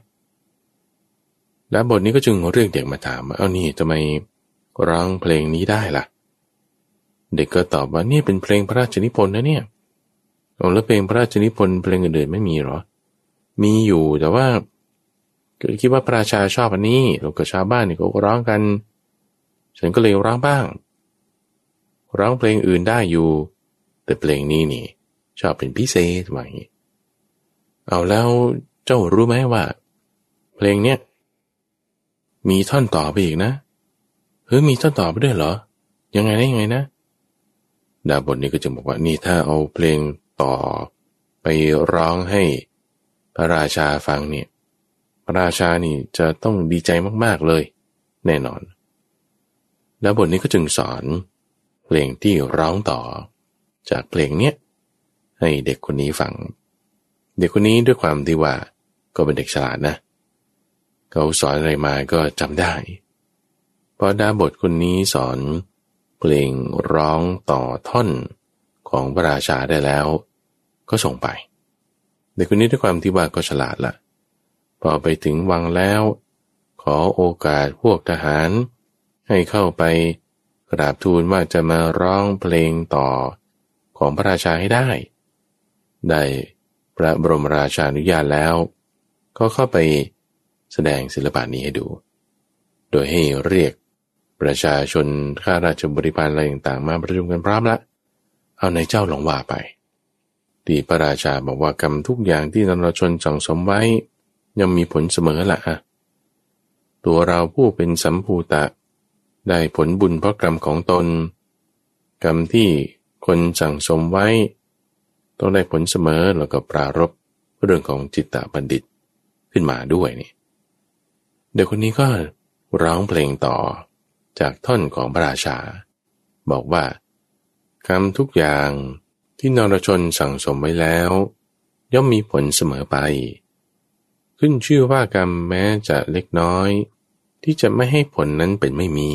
แล้วบทนี้ก็จึงเรียกเด็กมาถามว่าเอานี่ทำไมร้องเพลงนี้ได้ล่ะ เด็กก็ตอบว่านี่เป็นเพลงพระราชนิพนธ์นะเนี่ยเอาแล้วเพลงพระราชนิพนธ์เพลงอื่นๆไม่มีหรอ มีอยู่แต่ว่า คิดว่าพระราชาชอบอันนี้เรากับชาวบ้านนี่ก็ร้องกัน ฉันก็เลยร้องบ้าง ร้องเพลงอื่นได้อยู่ แต่เพลงนี้นี่ ชอบเป็นพิเศษว่าอย่างนี้เอาแล้วเจ้ารู้ไหมว่า เพลงเนี้ยมีท่อนต่อไปอีกนะเฮ้ยมีท่อนต่อไปด้วยเหรอ ยังไงนะยังไงนะดาบทนี้ก็จึงบอกว่านี่ถ้าเอาเพลงต่อไปร้องให้พระราชาฟังเนี่ย ราชานี่จะต้องดีใจมาก ๆ เลย แน่นอนดาบทนี้ก็จึงสอน เพลงที่ร้องต่อ จากเพลงเนี้ยให้เด็กคนนี้ฟัง เด็กคนนี้ด้วยความที่ว่าก็เป็นเด็กฉลาดนะ เขาสอนอะไรมาก็จำได้พอดาบทคนนี้สอน เพลงร้องต่อท่อนของพระราชาได้แล้ว ก็ส่งไป เด็กคนนี้ด้วยความที่ว่าก็ฉลาดละ พอไปถึงวังแล้ว ขอโอกาสพวกทหาร ให้เข้าไปกราบทูลว่าจะมาร้องเพลงต่อของพระราชาให้ได้ ได้พระบรมราชานุญาตแล้ว ก็เข้าไปแสดงศิลปะนี้ให้ดู โดยให้เรียกประชาชนข้าราชบริพารอะไรต่างๆมาประชุมกันพร้อมละ เอาในเจ้าหลงว่าไปตีพระราชาบอกว่ากรรมทุกอย่างที่นรชนสังสมไว้ ยังมีผลเสมอละอะตัวเราผู้เป็นสัมภูตะ ได้ผลบุญเพราะกรรมของตน กรรมที่คนสั่งสมไว้ ต้องได้ผลเสมอแล้วก็ปรารบเรื่องของจิตตบัณฑิตขึ้นมาด้วยนี่เด็กคนนี้ก็ร้องเพลงต่อจากท่อนของพระราชา บอกว่ากรรมทุกอย่างที่นรชนสั่งสมไว้แล้ว ย่อมมีผลเสมอไป ขึ้นชื่อว่ากรรมแม้จะเล็กน้อย ที่จะไม่ให้ผลนั้นเป็นไม่มี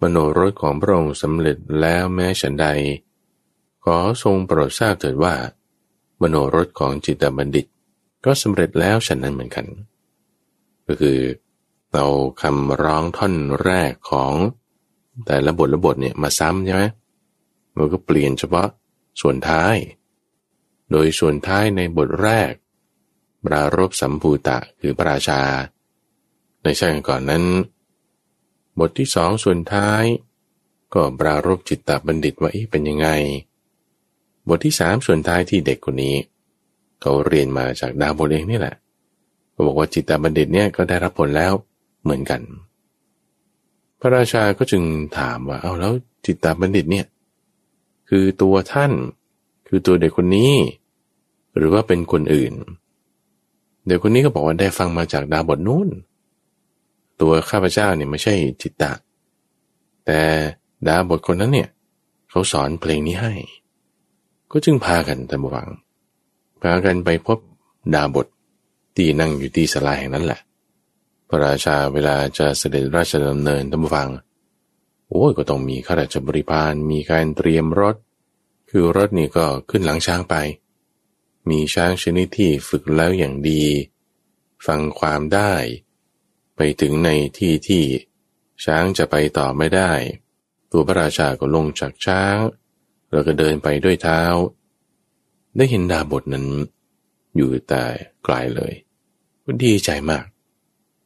มโนรสของพระองค์สำเร็จแล้วแม้ฉันใด ขอทรงโปรดทราบเถิดว่า มโนรสของจิตบัณฑิต ก็สำเร็จแล้วฉันนั้นเหมือนกัน ก็คือเราคำร้องท่อนแรกของแต่ละบทละบทเนี่ยมาซ้ำใช่ไหมมันก็เปลี่ยนเฉพาะส่วนท้าย โดยส่วนท้ายในบทแรก ปรารบสัมภูตะคือพระราชา ในชาติก่อนนั้น บทที่สองส่วนท้าย ก็ปรารบจิตตบัณฑิตว่าเป็นยังไง บทที่สามส่วนท้ายที่เด็กคนนี้ เขาเรียนมาจากดาวบทเองนี่แหละเขาบอกว่าจิตตบัณฑิตเนี่ยก็ได้รับผลแล้วเหมือนกัน พระราชาก็จึงถามว่าเอาแล้วจิตตบัณฑิตเนี่ยคือตัวท่าน คือตัวเด็กคนนี้ หรือว่าเป็นคนอื่นเเด็กคนนี้ก็บอกว่าได้ฟังมาจากดาบทนู้น ตัวข้าพเจ้าเนี่ยไม่ใช่จิตตะ แต่ดาบทคนนั้นเนี่ย เขาสอนเพลงนี้ให้ ก็จึงพากันตะบวัง พากันไปพบดาบทที่นั่งอยู่ที่สลาแห่งนั้นแหละ พระราชาเวลาจะเสด็จราชดำเนินตั้งฟัง โอ้ยก็ต้องมีข้าราชบริพารมีการเตรียมรถ คือรถนี่ก็ขึ้นหลังช้างไป มีช้างชนิดที่ฝึกแล้วอย่างดี ฟังความได้ ไปถึงในที่ที่ ช้างจะไปต่อไม่ได้ ตัวพระราชาก็ลงจากช้าง แล้วก็เดินไปด้วยเท้า ได้เห็นดาบทนั้น อยู่แต่ไกลเลยก็ดีใจมาก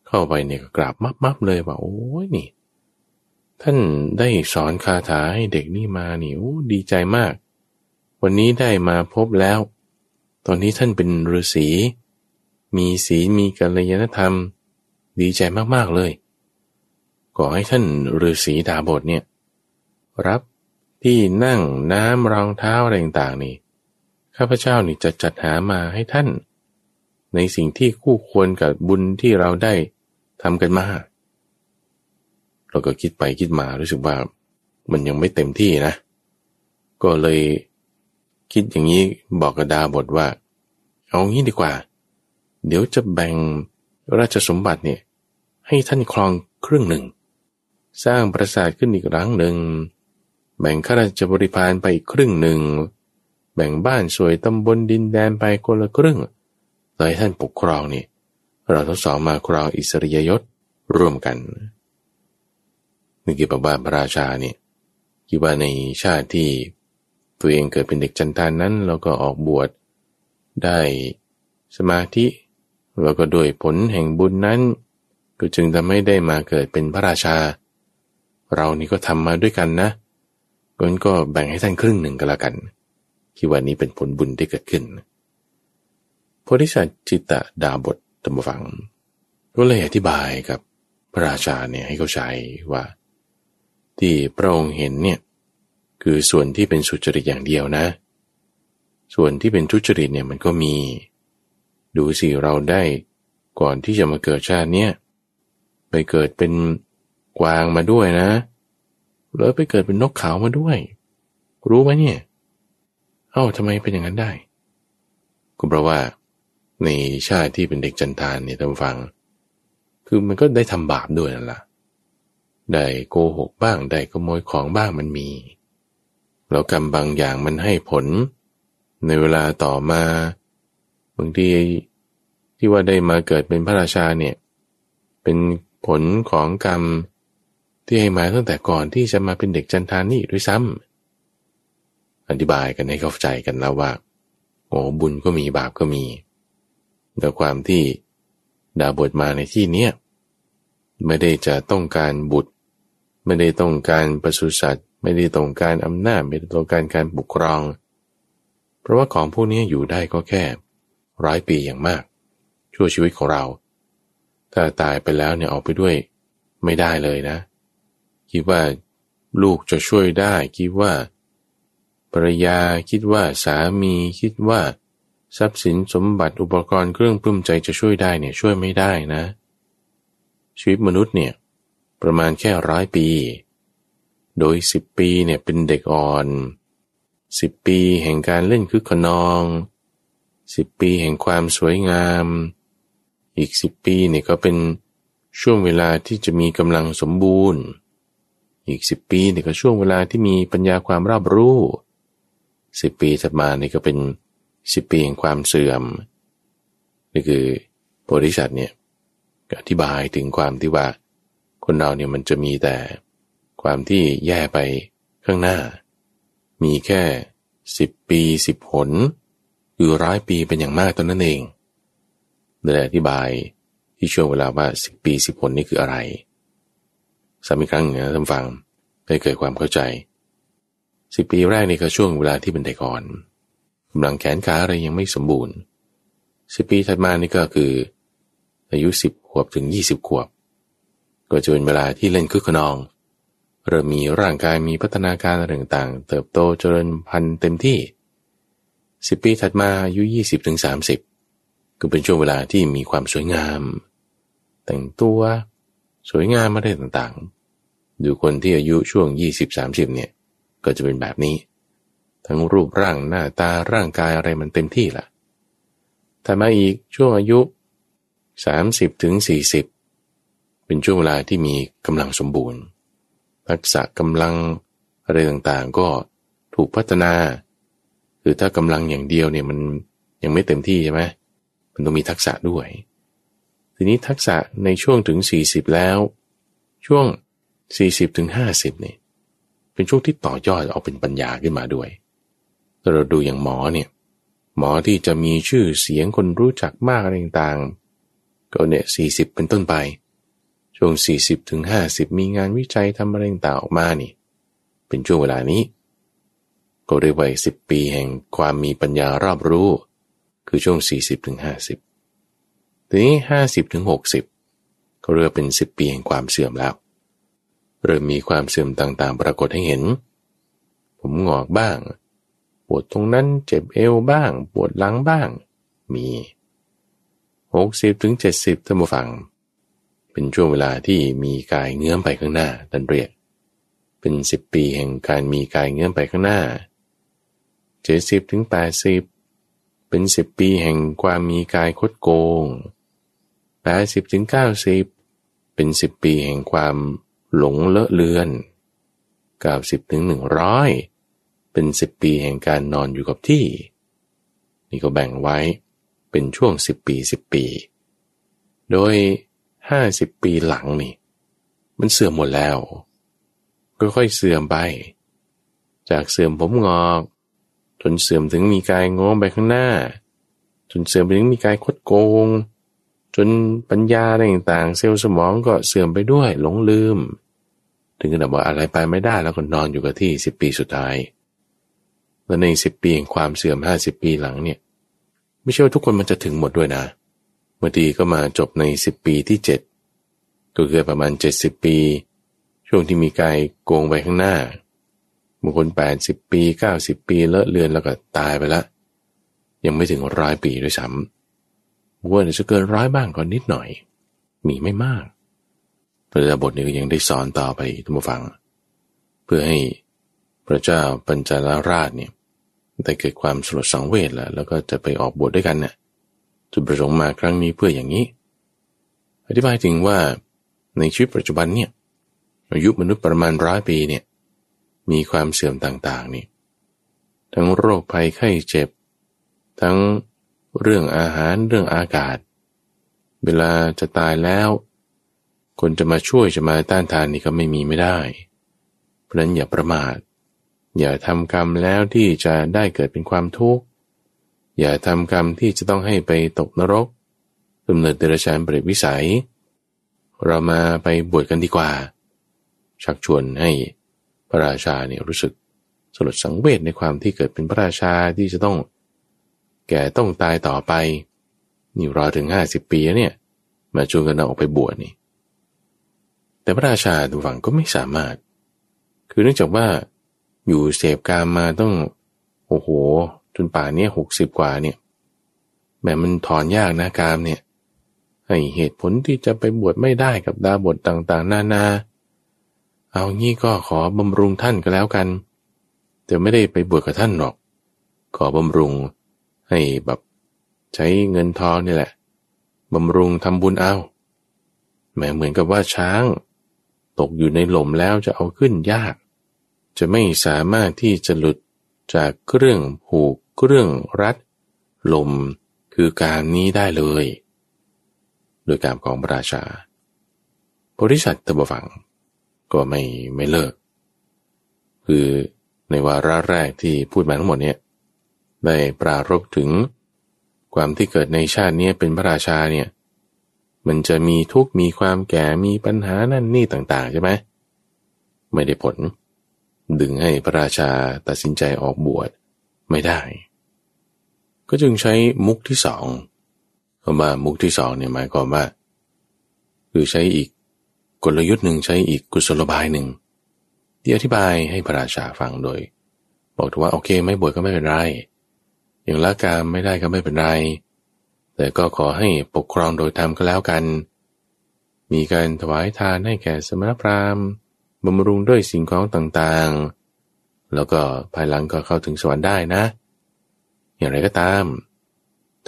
เข้าไปเนี่ยก็กราบมับมับเลยว่าโอ้ยนี่ ท่านได้สอนคาถาให้เด็กนี่มานี่โอ้ดีใจมาก วันนี้ได้มาพบแล้ว ตอนนี้ท่านเป็นฤาษี มีศีลมีกัลยาณธรรม ดีใจมากๆเลย ขอให้ท่านฤาษีดาบทเนี่ยรับที่นั่งน้ำรองเท้าอะไรต่างๆนี่ข้าพเจ้านี่จะจัดหามาให้ท่าน ในสิ่งที่คู่ควรกับบุญที่เราได้ทำกันมา เราก็คิดไปคิดมารู้สึกว่า มันยังไม่เต็มที่นะ ก็เลย คิดอย่างนี้บอกกระดาบทว่า เอางี้ดีกว่า เดี๋ยวจะแบ่งราชสมบัติเนี่ยให้ท่านครองครึ่งหนึ่ง สร้างปราสาทขึ้นอีกครั้งหนึ่ง แบ่งข้าราชบริพารไปอีกครึ่งหนึ่ง แบ่งบ้านสวยตำบลดินแดนไปคนละครึ่งโดยท่านปกครองนี่เราทั้งสองมาครองอิสริยยศร่วมกันนี่คือบอกว่าพระราชาเนี่ยคิดว่าในชาติที่ ตัวเองเกิดเป็นเด็กจันทานนั้นเราก็ออกบวชได้สมาธิแล้วก็ด้วยผลแห่งบุญนั้น ก็จึงทำให้ได้มาเกิดเป็นพระราชา เรานี่ก็ทำมาด้วยกันนะก็แบ่งให้ท่านครึ่งหนึ่งก็แล้วกันคิดว่านี้เป็นผลบุญที่เกิดขึ้นโพธิสัตว์จิตตดาบทตมฟัง ก็เลยอธิบายกับพระราชาเนี่ยให้เขาใช้ว่า ที่พระองค์เห็นเนี่ย คือส่วนที่เป็นสุจริตอย่างเดียวนะ ส่วนที่เป็นทุจริตเนี่ยมันก็มี ดูสิเราได้ก่อนที่จะมาเกิดชาติเนี่ยไปเกิดเป็นกวางมาด้วยนะ แล้วไปเกิดเป็นนกขาวมาด้วย รู้ไหมเนี่ย เอ้าทำไมเป็นอย่างนั้นได้ ก็เพราะว่า ในชาติที่เป็นเด็กจันทานเนี่ยท่านฟัง คือมันก็ได้ทำบาปด้วยนั่นแหละได้โกหกบ้าง ได้ขโมยของบ้างมันมี แล้วกรรมบางอย่างมันให้ผล ในเวลาต่อมาบางทีที่ว่าได้มาเกิดเป็นพระราชาเนี่ยเป็นผลของกรรมที่ให้มาตั้งแต่ก่อนที่จะมาเป็นเด็กจันทานนี่ด้วยซ้ำอธิบายกันให้เข้าใจกันแล้วว่าโอ้บุญก็มีบาปก็มีแต่ความที่ดาบทมาในที่เนี้ยไม่ได้จะต้องการบุตร ไม่ได้ต้องการประสุสัตว์ ไม่ได้ต้องการอำนาจไม่ได้ต้องการการปกครอง เพราะว่าของพวกนี้อยู่ได้ก็แค่ร้อยปีอย่างมาก ชั่วชีวิตของเรา ถ้าตายไปแล้วเนี่ยออกไปด้วย ไม่ได้เลยนะ คิดว่าลูกจะช่วยได้ คิดว่าภรรยาคิดว่าสามีคิดว่า ทรัพย์สินสมบัติอุปกรณ์เครื่องปลื้มใจจะช่วยได้เนี่ยช่วยไม่ได้นะ ชีวิตมนุษย์เนี่ย ประมาณแค่ร้อยปี โดยสิบปีเนี่ยเป็นเด็กอ่อนสิบปีแห่งการเล่นคึกขนองสิบปีแห่งความสวยงาม อีกสิบปีเนี่ยก็เป็นช่วงเวลาที่จะมีกำลังสมบูรณ์ อีกสิบปีเนี่ยก็ช่วงเวลาที่มีปัญญาความรอบรู้สิบปีถัดมานี่ก็เป็นสิบปีแห่งความเสื่อมนี่คือโพธิสัตว์เนี่ยอธิบายถึงความที่ว่าคนเราเนี่ยมันจะมีแต่ ความที่แย่ไปข้างหน้า มีแค่สิบปีสิบผลคือร้อยปีเป็นอย่างมากตอนนั้นเองเลยอธิบายที่ช่วงเวลาว่าสิบปีสิบผลนี่คืออะไรสามีครั้งนะท่านฟังให้เกิดความเข้าใจสิบปีแรกนี่ก็ช่วงเวลาที่เป็นเด็กอ่อนกำลังแขนขาอะไรยังไม่สมบูรณ์สิบปีถัดมานี่ก็คือ อายุสิบขวบถึงยี่สิบขวบ ก็จะเป็นเวลาที่เล่นคึกขนอง เริ่มมีร่างกายมีพัฒนาการต่างๆ เติบโตเจริญพันธุ์เต็มที่สิบปีถัดมาอายุยี่สิบถึงสามสิบก็เป็นช่วงเวลาที่มีความสวยงาม แต่งตัวสวยงามอะไรต่างๆ ดูคนที่อายุช่วงยี่สิบสามสิบเนี่ย ก็จะเป็นแบบนี้ ทั้งรูปร่างหน้าตาร่างกายอะไรมันเต็มที่ละแต่มาอีกช่วงอายุ 30ถึง40เป็นช่วงเวลาที่มีกำลังสมบูรณ์ ทักษะกำลังอะไรต่างๆ ก็ถูกพัฒนา คือถ้ากำลังอย่างเดียวเนี่ยมันยังไม่เต็มที่ใช่ไหมมันต้องมีทักษะด้วย ทีนี้ทักษะในช่วงถึง 40 แล้ว ช่วง 40ถึง50เนี่ยเป็นช่วงที่ต่อยอดออกเป็นปัญญาขึ้นมาด้วยถ้าเราดูอย่างหมอเนี่ยหมอที่จะมีชื่อเสียงคนรู้จักมากอะไรต่างๆก็เนี่ยสี่สิบเป็นต้นไป ช่วงสี่สิบถึงห้าสิบมีงานวิจัยทำอะไรต่างออกมานี่ เป็นช่วงเวลานี้ ก็เรียกว่าสิบปีแห่งความมีปัญญารอบรู้ คือช่วงสี่สิบถึงห้าสิบทีนี้ห้าสิบถึงหกสิบก็เรียกเป็นสิบปีแห่งความเสื่อมแล้ว เริ่มมีความเสื่อมต่างๆ ปรากฏให้เห็น ผมหงอกบ้าง ปวดตรงนั้นเจ็บเอวบ้าง ปวดหลังบ้าง มีหกสิบถึงเจ็ดสิบท่านผู้ฟัง เป็นช่วงเวลาที่มีกายเงื้อมไปข้างหน้าดันเรียก เป็นสิบปีแห่งการมีกายเงื้อมไปข้างหน้าเจ็ดสิบถึงแปดสิบเป็นสิบปีแห่งความมีกายคดโกงแปดสิบถึงเก้าสิบเป็นสิบปีแห่งความหลงเลอะเลือนเก้าสิบถึงหนึ่งร้อยเป็นสิบปีแห่งการนอนอยู่กับที่ นี่ก็แบ่งไว้เป็นช่วงสิบปีสิบปี โดย ห้าสิบปีหลังนี่ มันเสื่อมหมดแล้วค่อยๆเสื่อมไป จากเสื่อมผมงอกจนเสื่อมถึงมีกายงงไปข้างหน้า จนเสื่อมไปถึงมีกายคดโกง จนปัญญาอะไรต่างๆ เซลล์สมองก็เสื่อมไปด้วยหลงลืม ถึงขนาดว่าอะไรไปไม่ได้แล้วก็นอนอยู่กับที่สิบปีสุดท้ายแล้วในสิบปีแห่งความเสื่อมห้าสิบปีหลังเนี่ย ไม่ใช่ว่าทุกคนมันจะถึงหมดด้วยนะ บางทีก็มาจบในสิบปีที่เจ็ดก็คือประมาณเจ็ดสิบปี ช่วงที่มีกายโกงไปข้างหน้าบางคนแปดสิบปีเก้าสิบปีเลอะเลือนแล้วก็ตายไปละ ยังไม่ถึงร้อยปีด้วยซ้ำบางคนจะเกินร้อยบ้างก็นิดหน่อย มีไม่มากพระเจ้าบทนี้ก็ยังได้สอนต่อไปทุกผู้ฟัง เพื่อให้พระเจ้าปัญจาลราชเนี่ยได้เกิดความสลดสังเวชแล้วแล้วก็จะไปออกบวชดด้วยกันเนี่ย จุดประสงค์มาครั้งนี้เพื่ออย่างนี้ อธิบายถึงว่าในชีวิตปัจจุบันเนี่ยอายุมนุษย์ประมาณร้อยปีเนี่ยมีความเสื่อมต่างๆนี่ทั้งโรคภัยไข้เจ็บ ทั้งเรื่องอาหารเรื่องอากาศ เวลาจะตายแล้ว คนจะมาช่วยจะมาต้านทานนี่ก็ไม่มีไม่ได้ เพราะนั้นอย่าประมาท อย่าทำกรรมแล้วที่จะได้เกิดเป็นความทุกข์ อย่าทำกรรมที่จะต้องให้ไปตกนรกดำเนินเดรัจฉานเปรตวิสัย เรามาไปบวชกันดีกว่า ชักชวนให้พระราชาเนี่ยรู้สึกสลดสังเวชในความที่เกิดเป็นพระราชาที่จะต้อง แก่ต้องตายต่อไป นี่รอถึงห้าสิบปีเนี่ย มาชวนกันออกไปบวชนี่ แต่พระราชาดูฝังก็ไม่สามารถ คือเนื่องจากว่าอยู่เสพกามมาต้อง โอ้โห นป่านี้หกสิบกว่าเนี่ยแม่มันถอนยากนะกามเนี่ยให้เหตุผลที่จะไปบวชไม่ได้กับดาบทต่างๆ นานา เอางี้ก็ขอบำรุงท่านก็แล้วกัน แต่ไม่ได้ไปบวชกับท่านหรอก ขอบำรุงให้แบบใช้เงินทองนี่แหละบำรุงทำบุญเอาแม้เหมือนกับว่าช้าง ตกอยู่ในหล่มแล้วจะเอาขึ้นยาก จะไม่สามารถที่จะหลุดจากเครื่องผูก เครื่องรัดลมคือการนี้ได้เลย โดยการของพระราชาบริษัทตบฟัง ก็ไม่ไม่เลิก คือในวาระแรกที่พูดมาทั้งหมดเนี่ยได้ปรารบถึงความที่เกิดในชาตินี้เป็นพระราชาเนี่ยมันจะมีทุกข์มีความแก่มีปัญหานั่นนี่ต่าง ๆ ใช่ไหมไม่ได้ผล ดึงให้พระราชาตัดสินใจออกบวชไม่ได้ ก็จึงใช้มุกที่สองคำว่ามุกที่สองเนี่ยหมายความว่า คือใช้อีกกลยุทธ์หนึ่งใช้อีกกุศโลบายหนึ่งที่อธิบายให้พระราชาฟังโดย บอกถือว่าโอเคไม่บวชก็ไม่เป็นไร อย่างละกามไม่ได้ก็ไม่เป็นไร แต่ก็ขอให้ปกครองโดยธรรมก็แล้วกัน มีการถวายทานให้แก่สมณพราหมณ์บำรุงด้วยสิ่งของต่างๆ แล้วก็ภายหลังก็เข้าถึงสวรรค์ได้นะ อย่างไรก็ตาม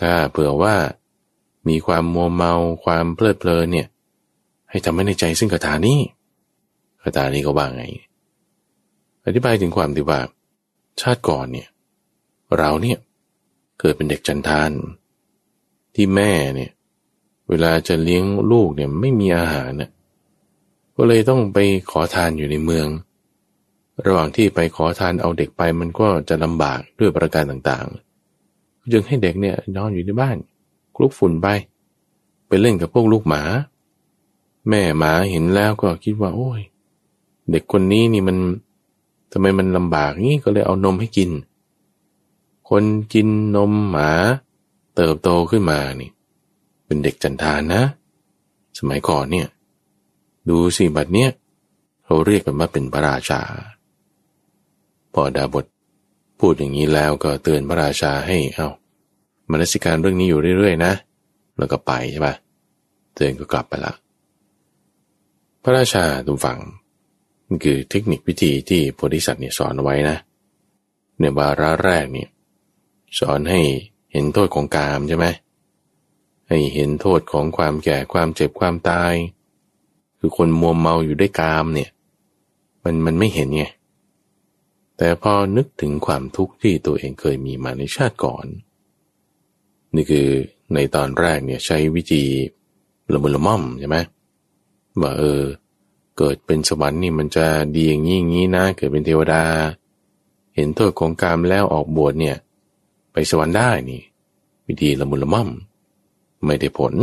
ถ้าเผื่อว่ามีความมัวเมาความเพลิดเพลินเนี่ย ให้ทำให้ในใจซึ่งคาถานี้คาถานี้ก็ว่าไง อธิบายถึงความที่ว่าชาติก่อนเนี่ย เราเนี่ยเกิดเป็นเด็กจันทาน ที่แม่เนี่ย เวลาจะเลี้ยงลูกเนี่ยไม่มีอาหารเนี่ยก็เลยต้องไปขอทานอยู่ในเมือง ระหว่างที่ไปขอทานเอาเด็กไปมันก็จะลำบากด้วยประการต่างๆ จึงให้เด็กเนี่ยนอนอยู่ในบ้าน คลุกฝุ่นไป ไปเล่นกับพวกลูกหมา แม่หมาเห็นแล้วก็คิดว่า โอ้ย เด็กคนนี้นี่มันทำไมมันลำบากงี้ก็เลยเอานมให้กิน คนกินนมหมา เติบโตขึ้นมานี่ เป็นเด็กจันทานนะ สมัยก่อนเนี่ย ดูสิบัดเนี้ยเขาเรียกกันว่าเป็นพระราชา พอดาบท พูดอย่างนี้แล้วก็เตือนพระราชาให้เอามนสิการเรื่องนี้อยู่เรื่อยๆ นะ แล้วก็ไปใช่ปะเตือนก็กลับไปละ พระราชาตุฟังนคือเทคนิควิธีที่โพธิสัตว์เนี่ยสอนไว้นะ ในบาระแรกเนี่ยสอนให้เห็นโทษของกามใช่ไหมให้เห็นโทษของความแก่ความเจ็บความตาย คือคนมัวเมาอยู่ด้วยกามเนี่ย มันมันไม่เห็นไง แต่พอนึกถึงความทุกข์ที่ตัวเองเคยมีมาในชาติก่อน นี่คือในตอนแรกเนี่ยใช้วิธีละมุนละม่อมใช่ไหมว่าเออ เกิดเป็นสวรรค์นี่มันจะดีอย่างนี้อย่างนี้นะ เกิดเป็นเทวดา เห็นโทษของกรรมแล้วออกบวชเนี่ย ไปสวรรค์ได้นี่ วิธีละมุนละม่อม ไม่ได้ผล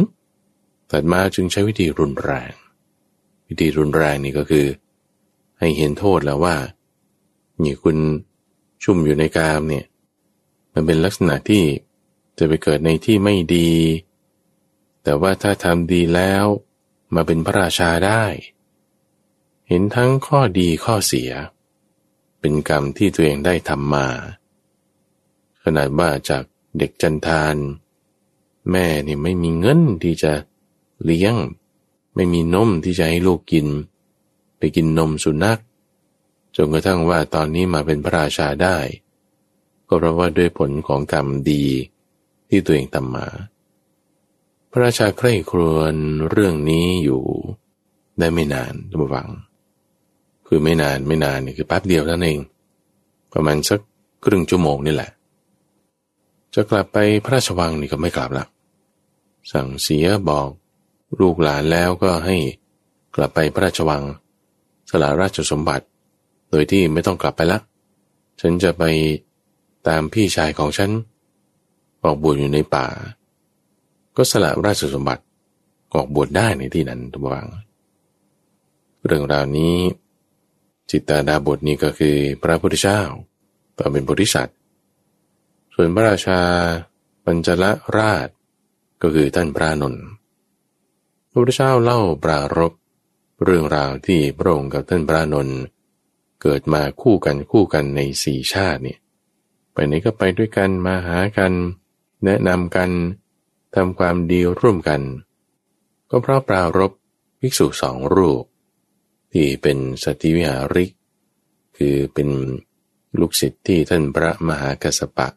ถัดมาจึงใช้วิธีรุนแรง วิธีรุนแรงนี่ก็คือ ให้เห็นโทษแล้วว่า นี่คุณชุ่มอยู่ในกามเนี่ย มันเป็นลักษณะที่จะไปเกิดในที่ไม่ดี แต่ว่าถ้าทำดีแล้วมาเป็นพระราชาได้ เห็นทั้งข้อดีข้อเสีย เป็นกรรมที่ตัวเองได้ทำมา ขนาดว่าจากเด็กจันทาน แม่นี่ไม่มีเงินที่จะเลี้ยง ไม่มีนมที่จะให้ลูกกิน ไปกินนมสุนัข นกระทั่งว่าตอนนี้มาเป็นพระราชาได้ ก็เพราะว่าด้วยผลของกรรมดีที่ตัวเองทำมา พระราชาใคร่ครวญเรื่องนี้อยู่ได้ไม่นานทุกฝัง คือไม่นานไม่นานนี่คือแป๊บเดียวนั่นเอง ประมาณสักครึ่งชั่วโมงนี่แหละ จะกลับไปพระราชวังนี่ก็ไม่กลับละสั่งเสียบอกลูกหลานแล้วก็ให้กลับไปพระราชวัง สละราชสมบัติ โดยที่ไม่ต้องกลับไปละ ฉันจะไปตามพี่ชายของฉัน ออกบวชอยู่ในป่า ก็สละราชสมบัติออกบวชได้ในที่นั้นทุกวังเรื่องราวนี้ จิตตาดาบทนี้ก็คือพระพุทธเจ้าตอนเป็นโพธิสัตว์ส่วนพระราชาปัญจละราช ก็คือท่านพระนนท์พระพุทธเจ้าเล่าปรารบเรื่องราวที่พระองค์กับท่านพระนนท์ เกิดมาคู่กันคู่กันในสี่ชาติเนี่ยไปไหนก็ไปด้วยกันมาหากัน แนะนำกันทำความดีร่วมกัน ก็เพราะปรารบภิกษุสองรูป ที่เป็นสติวิหาริก คือเป็นลูกศิษย์ที่ท่านพระมหากัสปะ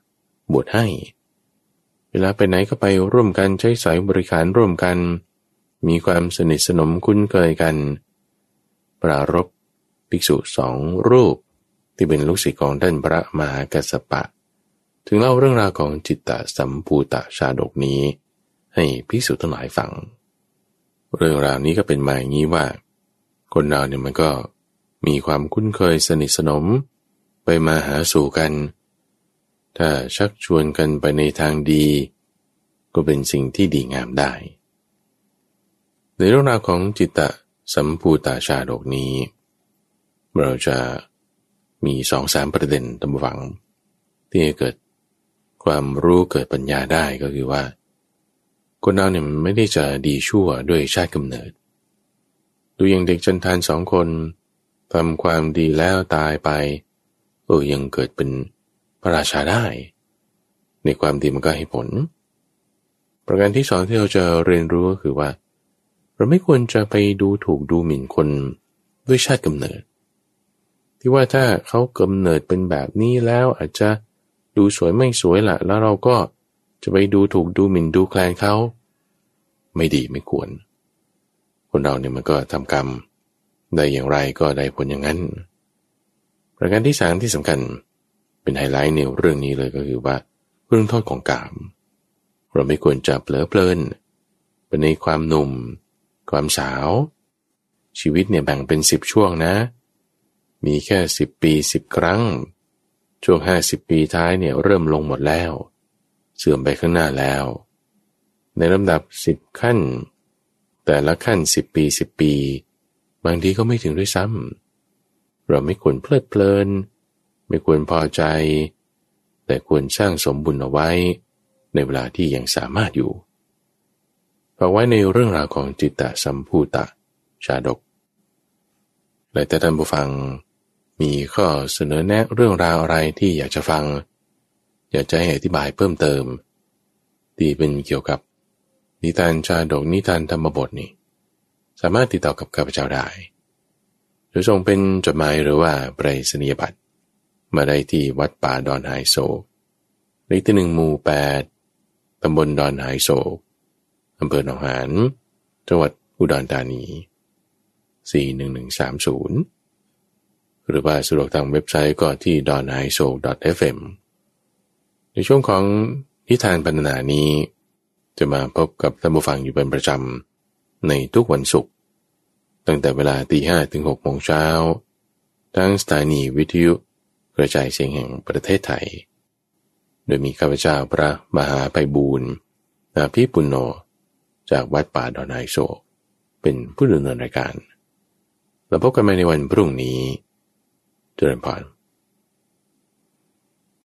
บวชให้ เวลาไปไหนก็ไปร่วมกันใช้สายบริการร่วมกัน มีความสนิทสนมคุ้นเคยกัน ปรารบ ภิกษุสองรูป ที่เป็นลูกศิษย์ของท่านพระมหากัสปะ ถึงเล่าเรื่องราวของจิตตสัมภูตชาดกนี้ ให้ภิกษุทั้งหลายฟัง เรื่องราวนี้ก็เป็นมาอย่างนี้ว่า คนเราเนี่ยมันก็มีความคุ้นเคยสนิทสนม ไปมาหาสู่กัน ถ้าชักชวนกันไปในทางดี ก็เป็นสิ่งที่ดีงามได้ ในเรื่องราวของจิตตสัมภูตาชาดกนี้ เราจะมีสองสามประเด็นตำวัง ที่เกิดความรู้เกิดปัญญาได้ก็คือว่า คนเราเนี่ยมันไม่ได้จะดีชั่วด้วยชาติกำเนิด ดูอย่างเด็กจันทานสองคนทำความดีแล้วตายไป เออยังเกิดเป็นพระราชาได้ ในความดีมันก็ให้ผล ประการที่สองที่เราจะเรียนรู้ก็คือว่า เราไม่ควรจะไปดูถูกดูหมิ่นคนด้วยชาติกำเนิด ที่ว่าถ้าเขากำเนิดเป็นแบบนี้แล้วอาจจะดูสวยไม่สวยละแล้วเราก็จะไปดูถูกดูหมิ่นดูแคลนเขาไม่ดีไม่ควร คนเราเนี่ยมันก็ทำกรรม ได้อย่างไรก็ได้ผลอย่างนั้น ประการที่สามที่สำคัญเป็นไฮไลท์ในเรื่องนี้เลยก็คือว่าเรื่องโทษของกาม เราไม่ควรจะเผลอเพลินไปในความหนุ่ม ความสาว ชีวิตเนี่ยแบ่งเป็นสิบช่วงนะ มีแค่สิบปีสิบครั้ง ช่วงห้าสิบปีท้ายเนี่ยเริ่มลงหมดแล้ว เสื่อมไปข้างหน้าแล้ว ในลำดับสิบขั้น แต่ละขั้นสิบปีสิบปี บางทีก็ไม่ถึงด้วยซ้ำเราไม่ควรเพลิดเพลิน ไม่ควรพอใจ แต่ควรสร้างสมบุญเอาไว้ ในเวลาที่ยังสามารถอยู่ฝากไว้ในเรื่องราวของจิตตสัมภูตะชาดกและแต่ท่านผู้ฟัง มีข้อเสนอแนะเรื่องราวอะไรที่อยากจะฟัง อยากจะให้อธิบายเพิ่มเติม ที่เป็นเกี่ยวกับนิทานชาดกนิทานธรรมบทนี่สามารถติดต่อกับข้าพเจ้าได้ หรือส่งเป็นจดหมายหรือว่าไปรษณียบัตรมาได้ที่วัดป่าดอนหายโศกเลขที่หนึ่งหมู่แปดตำบลดอนหายโศกอำเภอหนองหานจังหวัดอุดรธานี 41130 หรือว่าสะดวกทางเว็บไซต์ก็ที่ d o n i s o fm ในช่วงของนิทานบรรณนานี้ จะมาพบกับท่านผู้ฟังอยู่เป็นประจำ ในทุกวันศุกร์ตั้งแต่เวลาตีห้ถึงหกโมงเช้าทั้งสถานีวิทยุกระจายเสียงแห่งประเทศไทย โดยมีข้าพเจ้าพระมหาไปบูรณ์นาพิปุณโญจากวัดป่าดอนไฮโซ เป็นผู้ดำเนินรายการแล้วพบกันใหม่ในวันพรุ่งนี้ เจริญพร